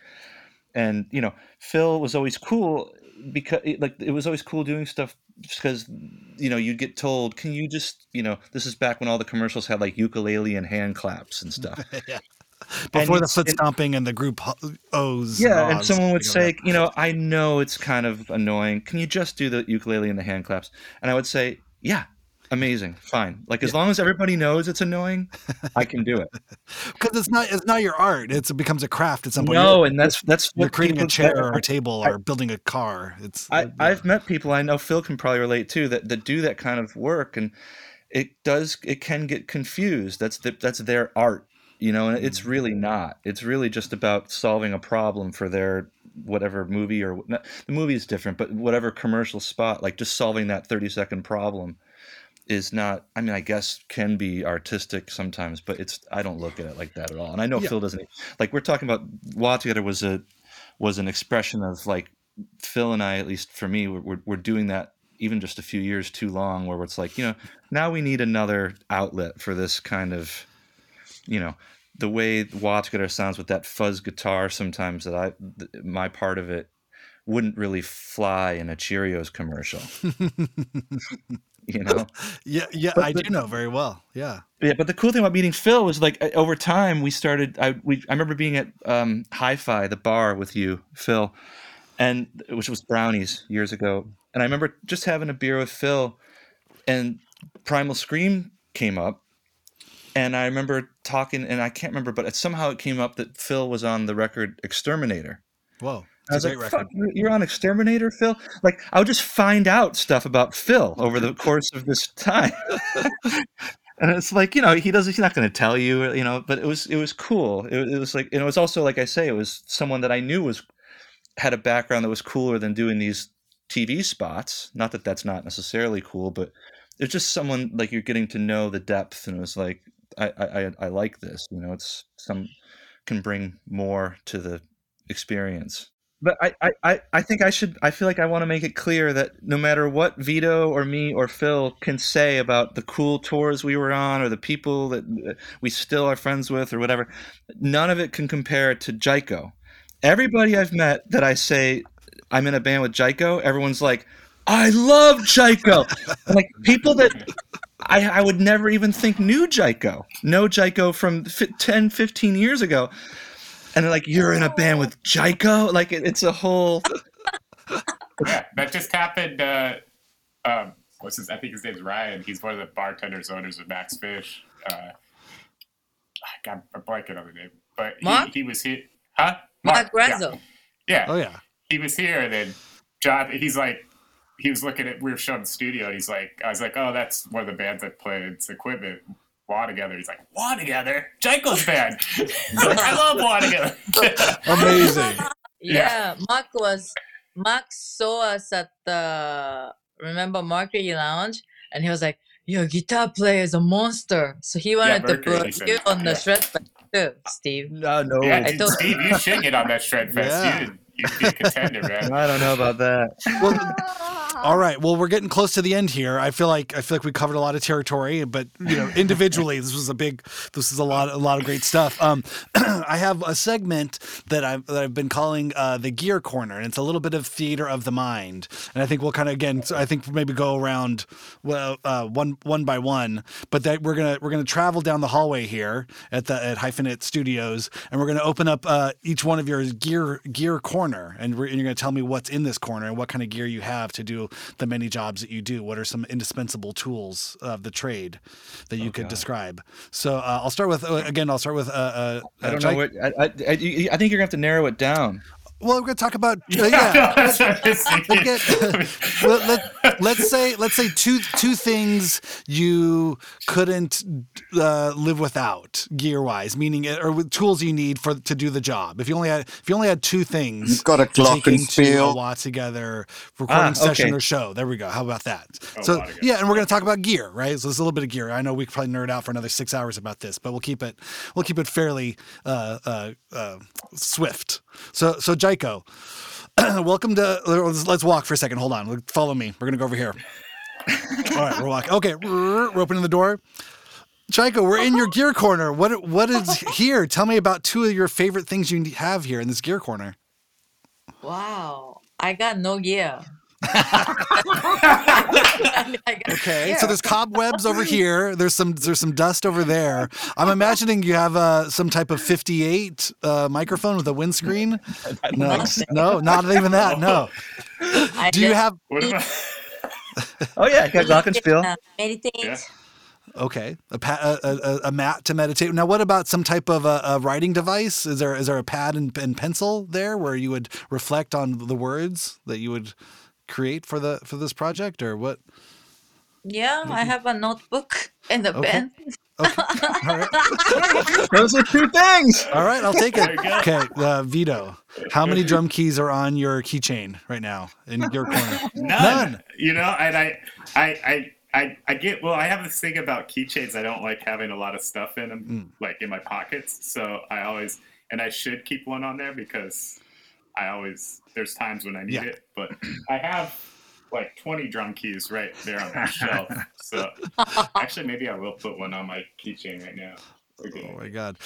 and you know phil was always cool because like it was always cool doing stuff because you know you'd get told can you just you know this is back when all the commercials had like ukulele and hand claps and (laughs) stuff yeah. And before the foot stomping and the group O's yeah, and ahs, someone would say, you know, I know it's kind of annoying. Can you just do the ukulele and the hand claps? And I would say, yeah, amazing, fine. Like as long as everybody knows it's annoying, I can do it. (laughs) because it's not it's not your art. It's, it becomes a craft at some point. no, You're, and that's that's you're what creating a chair (laughs) or a table I- or building a car. It's I, yeah. I've met people I know Phil can probably relate to that, that do that kind of work and it does it can get confused. That's the, that's their art, you know, and it's mm. really not. It's really just about solving a problem for their whatever movie or the movie is different, but whatever commercial spot, like just solving that 30 second problem is not I mean I guess can be artistic sometimes, but it's I don't look at it like that at all. And I know Yeah. Phil doesn't like we're talking about Wah Together was a was an expression of like Phil and I, at least for me, we're, we're, doing that even just a few years too long, where it's like, you know, now we need another outlet for this kind of, you know, the way Watts guitar sounds with that fuzz guitar sometimes that I th- my part of it wouldn't really fly in a Cheerios commercial. (laughs) (laughs) you know. Yeah, yeah, But- I but- do know very well. Yeah. Yeah, but the cool thing about meeting Phil was like over time we started. I we I remember being at um, Hi-Fi, the bar with you, Phil, and which was Brownies years ago. And I remember just having a beer with Phil, and Primal Scream came up, and I remember talking, and I can't remember, but it, somehow it came up that Phil was on the record Exterminator. Whoa. I was like, record. "Fuck, you're- on Exterminator, Phil." Like, I would just find out stuff about Phil over the course of this time, (laughs) and it's like, you know, he doesn't. He's not going to tell you, you know. But it was, it was cool. It, it was like, and it was also, like I say, it was someone that I knew was had a background that was cooler than doing these TV spots. Not that that's not necessarily cool, but it's just someone like you're getting to know the depth, and it was like, I, I- I like this. You know, it's some can bring more to the experience. But I, I, I, think I should I feel like I want to make it clear that no matter what Vito or me or Phil can say about the cool tours we were on or the people that uh, we still are friends with or whatever, none of it can compare to Jaiko. Everybody I've met that I say I'm in a band with Jaiko, everyone's like, I love Jaiko. Like people that I, I would never even think knew Jaiko, know Jaiko from fi 10, 15 years ago. And they're like, you're in a band with Jaiko? Like, it, it's a whole. (laughs) yeah, that just happened. Uh, um, what's his? I think his name's Ryan. He's one of the bartenders, owners of Max Fish. Uh, I'm, I'm blanking on the name, but he, Mark? he was here. Huh? Mark yeah. Razzo. Yeah. Oh yeah. he was here, and then John. He's like, he was looking at. We were showing the studio. And he's like, I was like, oh, that's one of the bands that plays equipment. Wah together. He's like, Wah together. Jaiko's band. He's (laughs) like, I love Wah together. (laughs) Amazing. Yeah, Mark was Mark saw us at the remember Mercury Lounge, and he was like, "Your guitar player is a monster." So he wanted to Mercury, he put said. you on the Yeah. shred fest too, Steve. No, no. yeah, I dude, told- Steve, you should get on that shred fest. Yeah. You'd, you'd be a contender, man. (laughs) I don't know about that. Well, all right. Well, we're getting close to the end here. I feel like I feel like we covered a lot of territory, but you know, individually, this was a big. This is a lot, a lot of great stuff. Um, (clears throat) I have a segment that I've that I've been calling uh, the Gear Corner, and it's a little bit of theater of the mind. And I think we'll kind of again, I think maybe go around well, uh, one one by one. But that we're gonna we're gonna travel down the hallway here at the at Hyphenate Studios, and we're gonna open up uh, each one of your gear gear corner, and, and you're gonna tell me what's in this corner and what kind of gear you have to do the many jobs that you do. What are some indispensable tools of the trade that you could God. describe? So uh, I'll start with uh, again. I'll start with uh, uh, I uh, don't know what. I, I, I, I think you're gonna have to narrow it down. Well, we're gonna talk about uh, yeah. That's (laughs) what I Let's get- (laughs) (laughs) let, let, let's say let's say two two things you couldn't uh, live without gear wise, meaning uh, or with tools you need for to do the job. If you only had if you only had two things, You've got a taking to a glockenspiel. Watts together recording Ah, session or show. There we go. How about that? Oh, so lot of good. yeah, and we're gonna talk about gear, right? So there's a little bit of gear. I know we could probably nerd out for another six hours about this, but we'll keep it we'll keep it fairly uh, uh, uh, swift. So so Jaiko. (clears throat) Welcome to. Let's, let's walk for a second. Hold on. Follow me. We're gonna go over here. (laughs) All right, we're walking. Okay, we're opening the door. Jaiko, we're in your gear corner. What what is (laughs) here? Tell me about two of your favorite things you have here in this gear corner. Wow, I got no gear. I got Okay, gear. so there's cobwebs over here. There's some there's some dust over there. I'm imagining you have uh, some type of 58 uh, microphone with a windscreen. (laughs) No, no, not even that. No. Do you have? (laughs) Oh yeah, got Glockenspiel. uh, meditate. Yeah. Okay, a, pa- a, a, a mat to meditate. Now, what about some type of a, a writing device? Is there is there a pad and, and pencil there where you would reflect on the words that you would create for the for this project, or what? Yeah, I have a notebook and a Okay. pen. Okay, (laughs) all right, Those are two things. all right, I'll take it. There you go. Okay, uh, Vito, how many drum keys are on your keychain right now in your corner? None. None. You know, and I, I, I, I, I get. Well, I have this thing about keychains. I don't like having a lot of stuff in them, Mm. like in my pockets. So I always, and I should keep one on there because I always. There's times when I need Yeah. it, but I have like 20 drum keys right there on my shelf. (laughs) So actually, maybe I will put one on my keychain right now. Oh my god.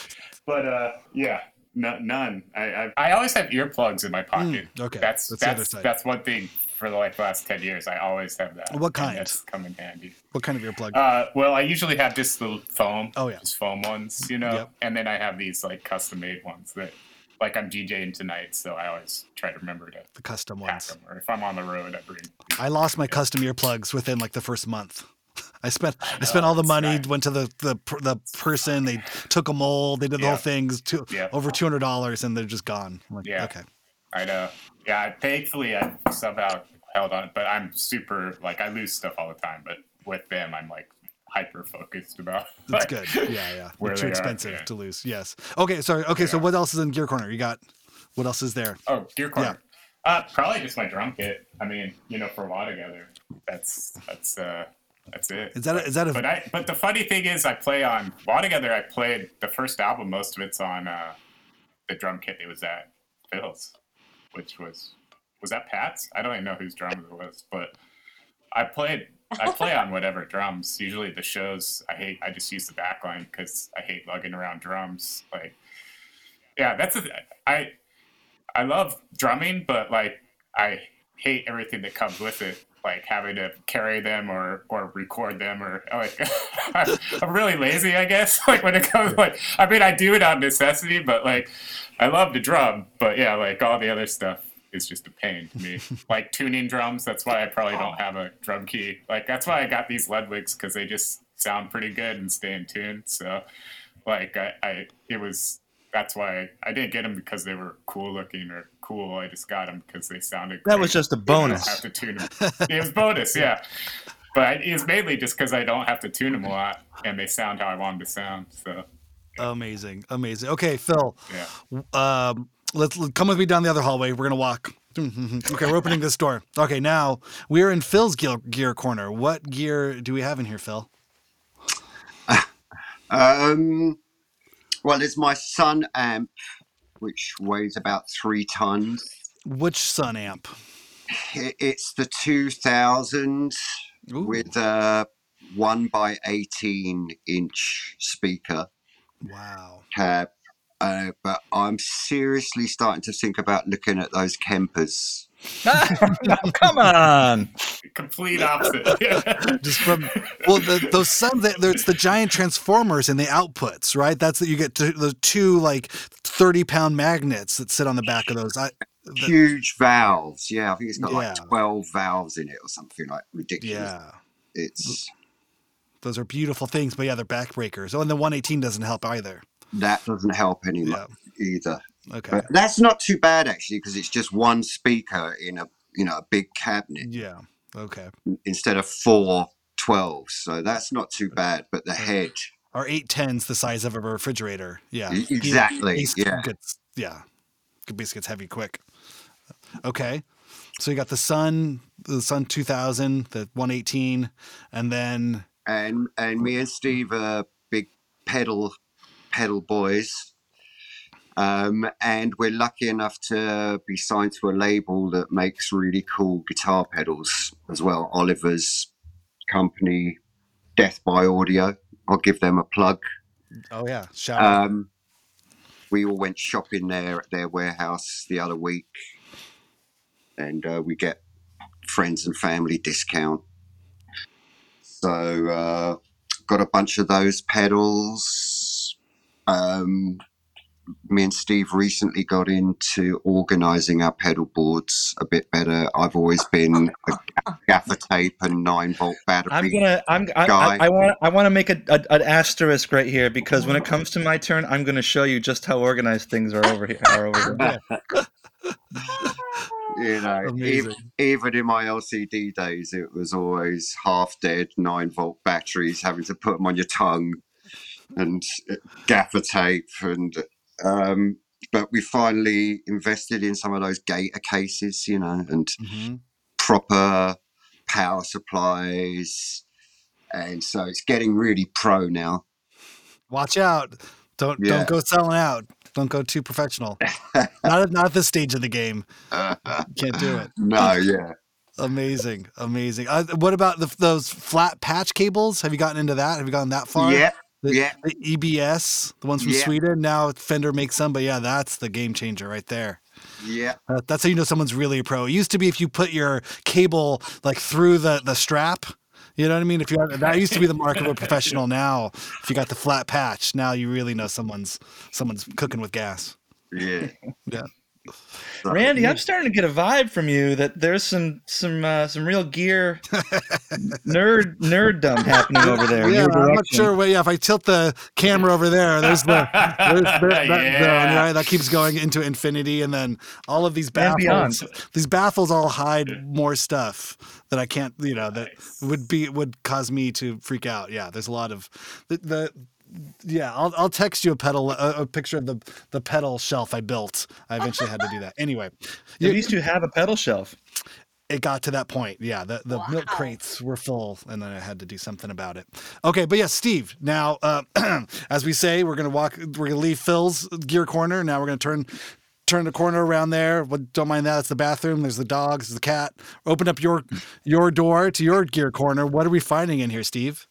But uh, yeah, no, none. I, I I always have earplugs in my pocket. Mm, okay, that's that's that's that's, one thing for the like last ten years. I always have that. What kind? That's come in handy. What kind of earplug? Uh, well, I usually have just the foam. Oh, yeah. just foam ones, you know. Yep. And then I have these like custom made ones that, like, I'm DJing tonight, so I always try to remember to the custom ones. them. Or if I'm on the road, I bring. I lost my custom earplugs within like the first month. (laughs) I spent I, know, spent all the money, went to the the the person, they took a mold, they did the whole things to Yeah. over two hundred dollars, and they're just gone. I'm like, Yeah. okay, I know. Yeah, thankfully I somehow held on, but I'm super like I lose stuff all the time. But with them, I'm like hyper focused about. that's like, good. Yeah, yeah. (laughs) where too are, expensive yeah. to lose. Yes. Okay, sorry. Okay, so what else is in Gear Corner? You got what else is there? Oh, Gear Corner. Uh, probably just my drum kit. I mean, you know, for a while together. That's that's uh that's it. Is that a, is that a But I but the funny thing is I play on Wah Together I played the first album, most of it's on uh the drum kit it was at Phil's, which was was that Pat's? I don't even know whose drums it was, but I played (laughs) I play on whatever drums. Usually the shows I hate I just use the backline because I hate lugging around drums. Like yeah, that's a, I I love drumming, but like I hate everything that comes with it, like having to carry them or or record them or (laughs) like (laughs) I'm, really lazy, I guess. Like when it comes, like I mean, I do it out of necessity, but like I love to drum, but yeah, like all the other stuff is just a pain to me. (laughs) like tuning drums, that's why I probably don't have a drum key. Like that's why I got these Ludwigs because they just sound pretty good and stay in tune. So like I, I it was that's why I didn't get them because they were cool looking or cool. I just got them because they sounded. That was just a bonus. have to tune them. (laughs) it was bonus, yeah. But it was mainly just because I don't have to tune them a lot, and they sound how I want them to sound. So amazing, amazing. Okay, Phil, yeah, um, let's let- come with me down the other hallway. We're gonna walk. (laughs) okay, we're opening this door. Okay, now we're in Phil's gear, gear corner. What gear do we have in here, Phil? (laughs) Um, well, there's my Sunn amp, which weighs about three tons. Which Sunn amp? It's the 2000 Ooh, with a one by 18 inch speaker wow. cab. Uh, but I'm seriously starting to think about looking at those Kempers. (laughs) Come on. complete opposite. (laughs) Just from well, the, those Sunns, they- there's the giant transformers and the outputs, right? That's that you get to the two like thirty pound magnets that sit on the back of those. I, the- Huge valves. Yeah, I think it's got Yeah. like 12 valves in it or something like ridiculous. yeah, It's those are beautiful things, but yeah, they're backbreakers. Oh, and the 118 doesn't help either. That doesn't help any Yeah. either. Okay. But that's not too bad actually because it's just one speaker in a you know a big cabinet Yeah. Okay. instead of four 12s. So that's not too bad. But the head, Our 810's the size of a refrigerator. Yeah. Exactly, Bass yeah. Gets, yeah. Bass gets heavy quick. Okay. So you got the Sunn, the Sunn 2000, the 118, and then and and me and Steve are big pedal pedal boys. Um, and we're lucky enough to be signed to a label that makes really cool guitar pedals as well. Oliver's company, Death by Audio. I'll give them a plug. oh yeah, shout out. Um, we all went shopping there at their warehouse the other week, and uh, we get friends and family discount. So uh, got a bunch of those pedals. Um, me and Steve recently got into organising our pedal boards a bit better. I've always been a gaffer tape and nine volt battery. I'm gonna. I'm. I, Guy. I, I want. I want to make a, a, an asterisk right here because when it comes to my turn, I'm gonna show you just how organized things are over here. Are over here. (laughs) (laughs) you know, even, even in my LCD days, it was always half dead nine volt batteries, having to put them on your tongue and gaffer tape. And um, but we finally invested in some of those Gator cases, you know, and Mhm. proper power supplies. And so it's getting really pro now. Watch out. Don't Yeah. don't go selling out. Don't go too professional. not at, not at this stage of the game. (laughs) Can't do it. no, yeah. Amazing, amazing. Uh, what about the, those flat patch cables? Have you gotten into that? Have you gotten that far? Yeah, The, Yeah. the EBS, the ones from Yeah. Sweden. Now Fender makes some, but yeah, that's the game changer right there. Yeah. Uh, that's how you know someone's really a pro. It used to be if you put your cable like through the the strap. You know what I mean? If you had, that used to be the mark of a (laughs) professional. Now, if you got the flat patch, now you really know someone's someone's cooking with gas. Yeah. Yeah. Randy, I'm starting to get a vibe from you that there's some some uh, some real gear (laughs) nerd nerddom happening over there. Yeah, I'm not sure. Well, yeah, if I tilt the camera over there, there's the there's the, that (laughs) Yeah. zone, right? That keeps going into infinity, and then all of these baffles. These baffles all hide more stuff that I can't, you know, that would be would cause me to freak out. Yeah, there's a lot of the. the yeah, I'll, I'll text you a pedal a, a picture of the the pedal shelf I built. I eventually had to do that. (laughs) Anyway, At least you have a pedal shelf. it got to that point. Yeah, the, the milk crates were full, and then I had to do something about it. Okay, but yeah, Steve. Now, uh, (clears throat) as we say, we're gonna walk. We're gonna leave Phil's gear corner. Now we're gonna turn turn the corner around there. But don't mind that. It's the bathroom. There's the dogs. There's the cat. Open up your your door to your gear corner. What are we finding in here, Steve?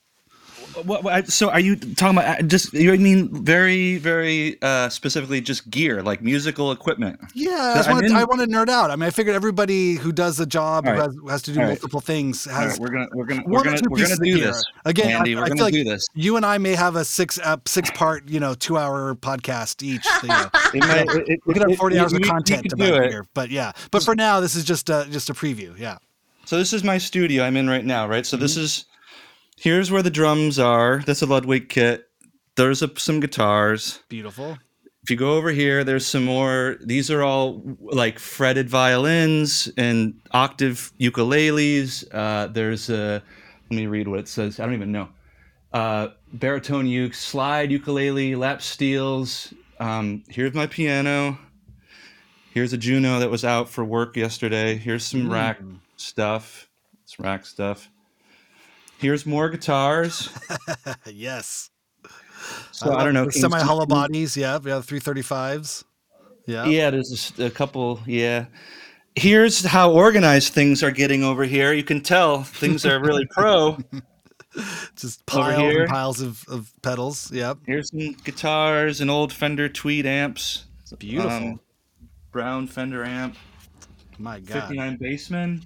What, what, so are you talking about just you mean very very uh, specifically just gear like musical equipment? Yeah, I, wanted, I want to nerd out. I mean, I figured everybody who does a job All who right. has, has to do All right. multiple things has right, we're gonna we're gonna we're gonna we're gonna do this Again, I- Andy. I we're feel gonna like do this. you and I may have a six uh, six part, you know, two hour podcast each. You know. It might, it, it, we could have forty hours of content about here, but yeah. But for now, this is just a, just a preview. Yeah. So this is my studio I'm in right now, right? So Mm-hmm. this is here's where the drums are. That's a Ludwig kit. There's a, some guitars. Beautiful. If you go over here, there's some more. These are all like fretted violins and octave ukuleles. Uh, there's a. Let me read what it says. I don't even know. Uh, baritone uke, slide ukulele, lap steels. Um, here's my piano. Here's a Juno that was out for work yesterday. Here's some rack stuff. It's rack stuff. Here's more guitars. (laughs) yes. So I, don't know. Semi hollow bodies. Yeah. We have three thirty fives. Yeah. Yeah, there's a couple. Yeah. Here's how organized things are getting over here. You can tell things are really (laughs) pro. Just Over piles here. and piles of, of pedals. Yep. Here's some guitars, and old Fender Tweed amps, Beautiful. um, brown Fender amp, My God. 59 Bassman.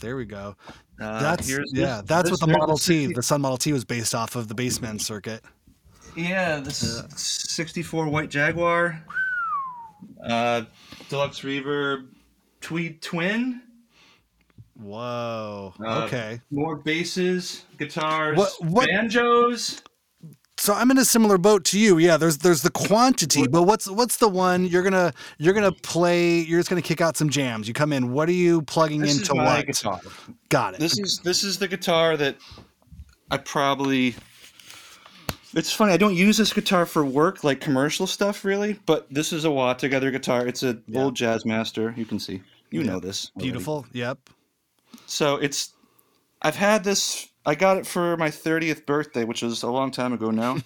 There we go. Uh, That's yeah. this- that's this- what the Model the T, the Sunn Model T, was based off of the Bassman circuit. Yeah, this is 64 White Jaguar, uh, Deluxe Reverb, Tweed Twin. Whoa. Uh, okay. More basses, guitars, What- what- banjos. So I'm in a similar boat to you. Yeah, there's there's the quantity, but what's what's the one you're gonna you're gonna play? You're just gonna kick out some jams. You come in. What are you plugging This into is my what? guitar. Got it. This is this is the guitar that I probably. It's funny. I don't use this guitar for work, like commercial stuff, really. But this is a Wah Together guitar. It's an Yeah. old Jazzmaster. You can see. You know this. already. Beautiful. Yep. So it's. I've had this. I got it for my 30th birthday, which was a long time ago now.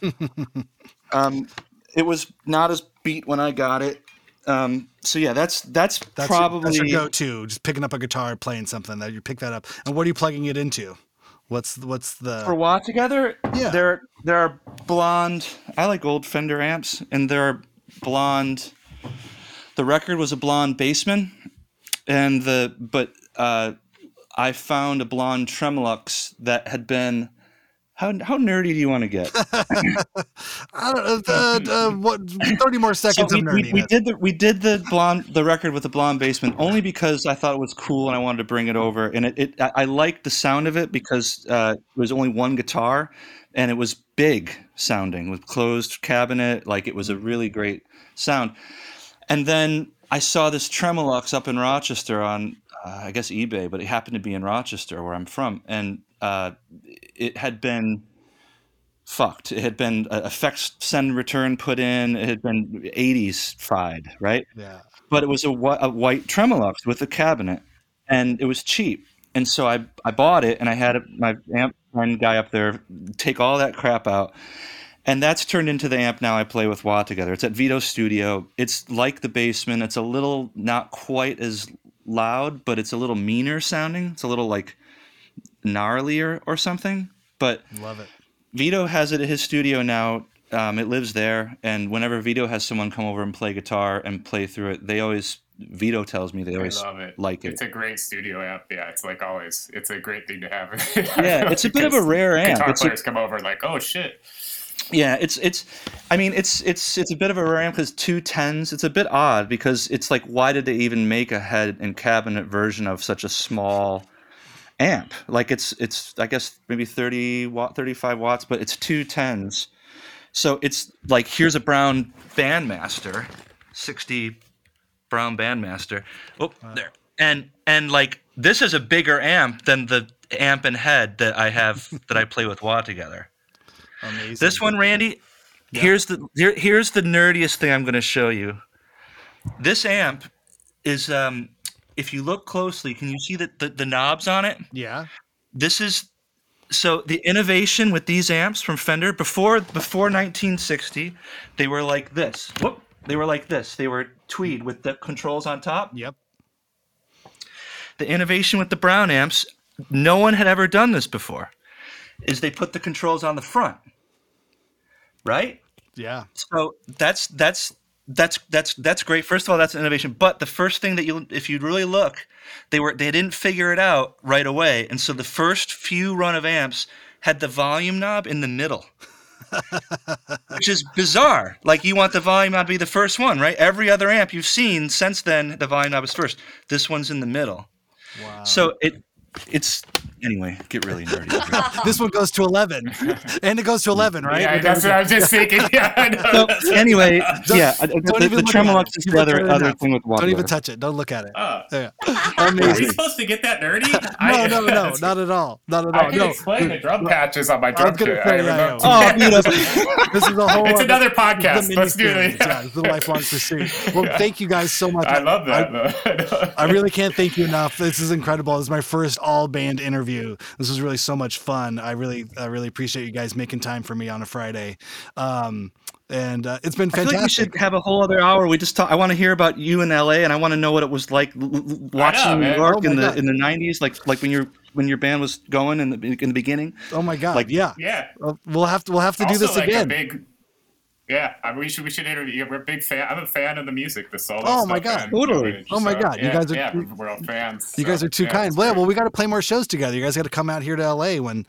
(laughs) um, it was not as beat when I got it. Um, so yeah, that's that's, That's your, probably that's your go-to. Just picking up a guitar, playing something that you pick that up. And what are you plugging it into? What's what's the for Wah together. Yeah. there there are blonde. I like old Fender amps, and there are blonde. The record was a blonde Bassman, and the but uh, I found a blonde Tremolux that had been. How, how nerdy do you want to get? I don't know. Uh, uh, what? Thirty more So seconds we, of nerdiness. we did the we did the blonde the record with the blonde Bassman only because I thought it was cool and I wanted to bring it over and it, it I, I liked the sound of it because uh, it was only one guitar and it was big sounding with closed cabinet like it was a really great sound and then I saw this Tremolux up in Rochester on uh, I guess eBay but it happened to be in Rochester where I'm from and uh, it had been fucked. It had been uh, effects send return put in. It had been 80s fried, right? yeah. But it was a, a white Tremolux with a cabinet, and it was cheap. And so I I bought it, and I had my amp friend guy up there take all that crap out. And that's turned into the amp now I play with Wah together. It's at Vito Studio. It's like the Bassman. It's a little not quite as loud, but it's a little meaner sounding. It's a little like gnarlier or something. But Love it. Vito has it at his studio now. Um, it lives there, and whenever Vito has someone come over and play guitar and play through it, they always Vito tells me they I always love it. like it. It's a great studio amp. Yeah, it's like always. It's a great thing to have. Yeah, it's a (laughs) bit of a rare amp. Guitar It's a- players come over like, oh shit. Yeah, it's it's. I mean, it's it's it's a bit of a rare amp because two tens. It's a bit odd because it's like, why did they even make a head and cabinet version of such a small amp? Like it's it's I guess maybe thirty watt, thirty five watts, but it's two tens. So it's like here's a Brown Bandmaster, sixty Brown Bandmaster. Oh, there. And and like this is a bigger amp than the amp and head that I have that I play with Wah together. Amazing. This one, Randy, here's the here, here's the nerdiest thing I'm going to show you. This amp is um if you look closely, can you see the, the the knobs on it? Yeah. This is so the innovation with these amps from Fender before before 1960, they were like this. Whoop, they were like this. They were tweed with the controls on top. Yep. The innovation with the Brown amps, no one had ever done this before. Is they put the controls on the front. Right? Yeah. So that's that's that's that's that's great. First of all, that's innovation. But the first thing that you, if you really look, they were they didn't figure it out right away, and so the first few run of amps had the volume knob in the middle, (laughs) which is bizarre. Like you want the volume knob to be the first one, right? Every other amp you've seen since then, the volume knob is first. This one's in the middle. Wow. So it it's anyway. Get really nerdy. (laughs) this one goes to 11 (laughs) and it goes to 11 right Yeah, that's what I was just thinking. (laughs) Yeah, I know. so anyway, Don't- yeah, uh, don't the, even the Tremolux it. is You the other it other thing with don't even touch it don't look at it Oh. yeah. Are we supposed to get that nerdy? no I- no no not at all not at I all can no explain the drum patches on my I was drum gonna kit. say, I yeah, remember. Oh, beautiful. this is a whole It's other- another podcast. Let's do it. yeah it's the lifelong pursuit well thank you guys so much I love I- that. I really can't thank you enough. This is incredible. This is my first all band interview. This was really so much fun. I really, I really appreciate you guys making time for me on a Friday. Um, and uh, it's been fantastic. I feel like we should have a whole other hour. We just talk. I want to hear about you in LA, and I want to know what it was like l- l- watching New man. York Oh in the God. in the '90s, like like when your when your band was going in the in the beginning. oh my god! like- yeah, yeah. We'll have to, we'll have to do this like again. A big, yeah, I mean, we should we should interview. We're a big fan. I'm a fan of the music, the solo. Oh my God. and, Totally. and Oh my so, God, you guys are- yeah, we're all fans. you guys are too yeah, kind. Well, great. well, we got to play more shows together. You guys got to come out here to LA when,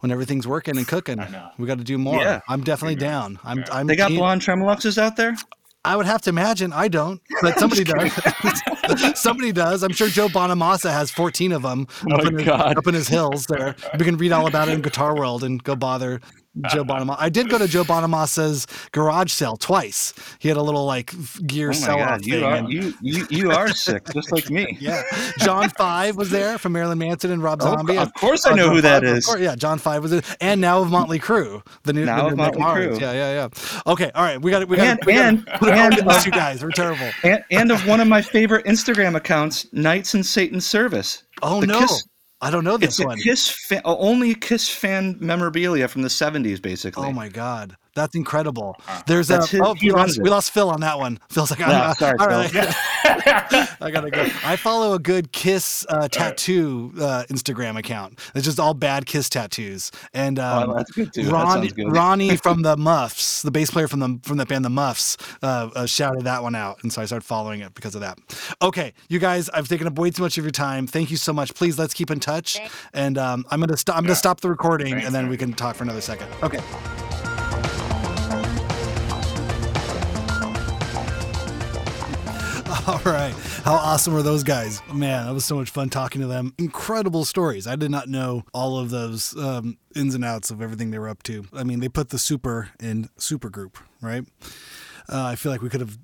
when everything's working and cooking. I know. We got to do more. Yeah. I'm definitely Yeah. down. I'm, Yeah. I'm. They got keen- blonde tremoluxes out there. I would have to imagine. I don't, but (laughs) somebody does. (laughs) somebody does. I'm sure Joe Bonamassa has 14 of them Oh up, in his, up in his hills there. We can read all about it in Guitar World and go bother Joe (laughs) Bonamassa. I did go to Joe Bonamassa's garage sale twice. He had a little like gear Oh sell off thing. you are and- you, you you are sick, just like me. (laughs) yeah, John Five was there from Marilyn Manson and Rob Oh, Zombie. of course I Uh, know John who that Five, of is. course, yeah, John Five was it, and now of Motley Crue, the new, Now the new Mick Motley Crue. Yeah, yeah, yeah. Okay, all right, we got we got And we got and and, and of, guys. We're terrible. and and of one of my favorite Instagram accounts, Knights in Satan's Service. Oh The no, Kiss- I don't know It's this a one. Kiss only Kiss fan memorabilia from the '70s, basically. Oh my god, that's incredible. There's That's a his- oh he we lost, it. we lost Phil on that one. Phil's like, Yeah, ah, sorry, all Phil. right. (laughs) I gotta go. I follow a good Kiss uh, tattoo uh, Instagram account. It's just all bad Kiss tattoos. And um, Oh, that's good too. That Ronnie, good. Ronnie from the Muffs, the bass player from the from that band, the Muffs, uh, uh, shouted that one out, and so I started following it because of that. Okay, you guys, I've taken up way too much of your time. Thank you so much. Please let's keep in touch, Thank- and um, I'm gonna stop. I'm gonna stop the recording, Thanks, and then we can talk for another second. Okay. (laughs) All right. How awesome were those guys? Man, that was so much fun talking to them. Incredible stories. I did not know all of those um, ins and outs of everything they were up to. I mean, they put the super in super group, right? Uh, I feel like we could have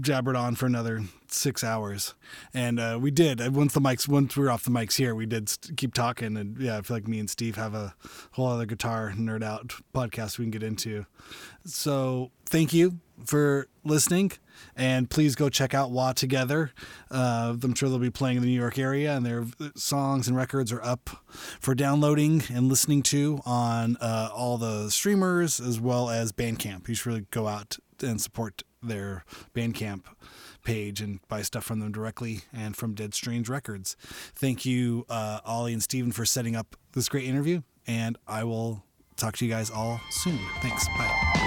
jabbered on for another six hours, and uh, we did. Uh, Once the mics, once we were off the mics here, we did st- keep talking, and yeah, I feel like me and Steve have a whole other guitar nerd out podcast we can get into. So thank you for listening, and please go check out Wah Together. Uh, I'm sure they'll be playing in the New York area, and their songs and records are up for downloading and listening to on uh, all the streamers as well as Bandcamp. You should really go out and support their Bandcamp page and buy stuff from them directly and from Dead Strange Records. Thank you, uh, Ollie and Steven, for setting up this great interview, and I will talk to you guys all soon. Thanks. Bye.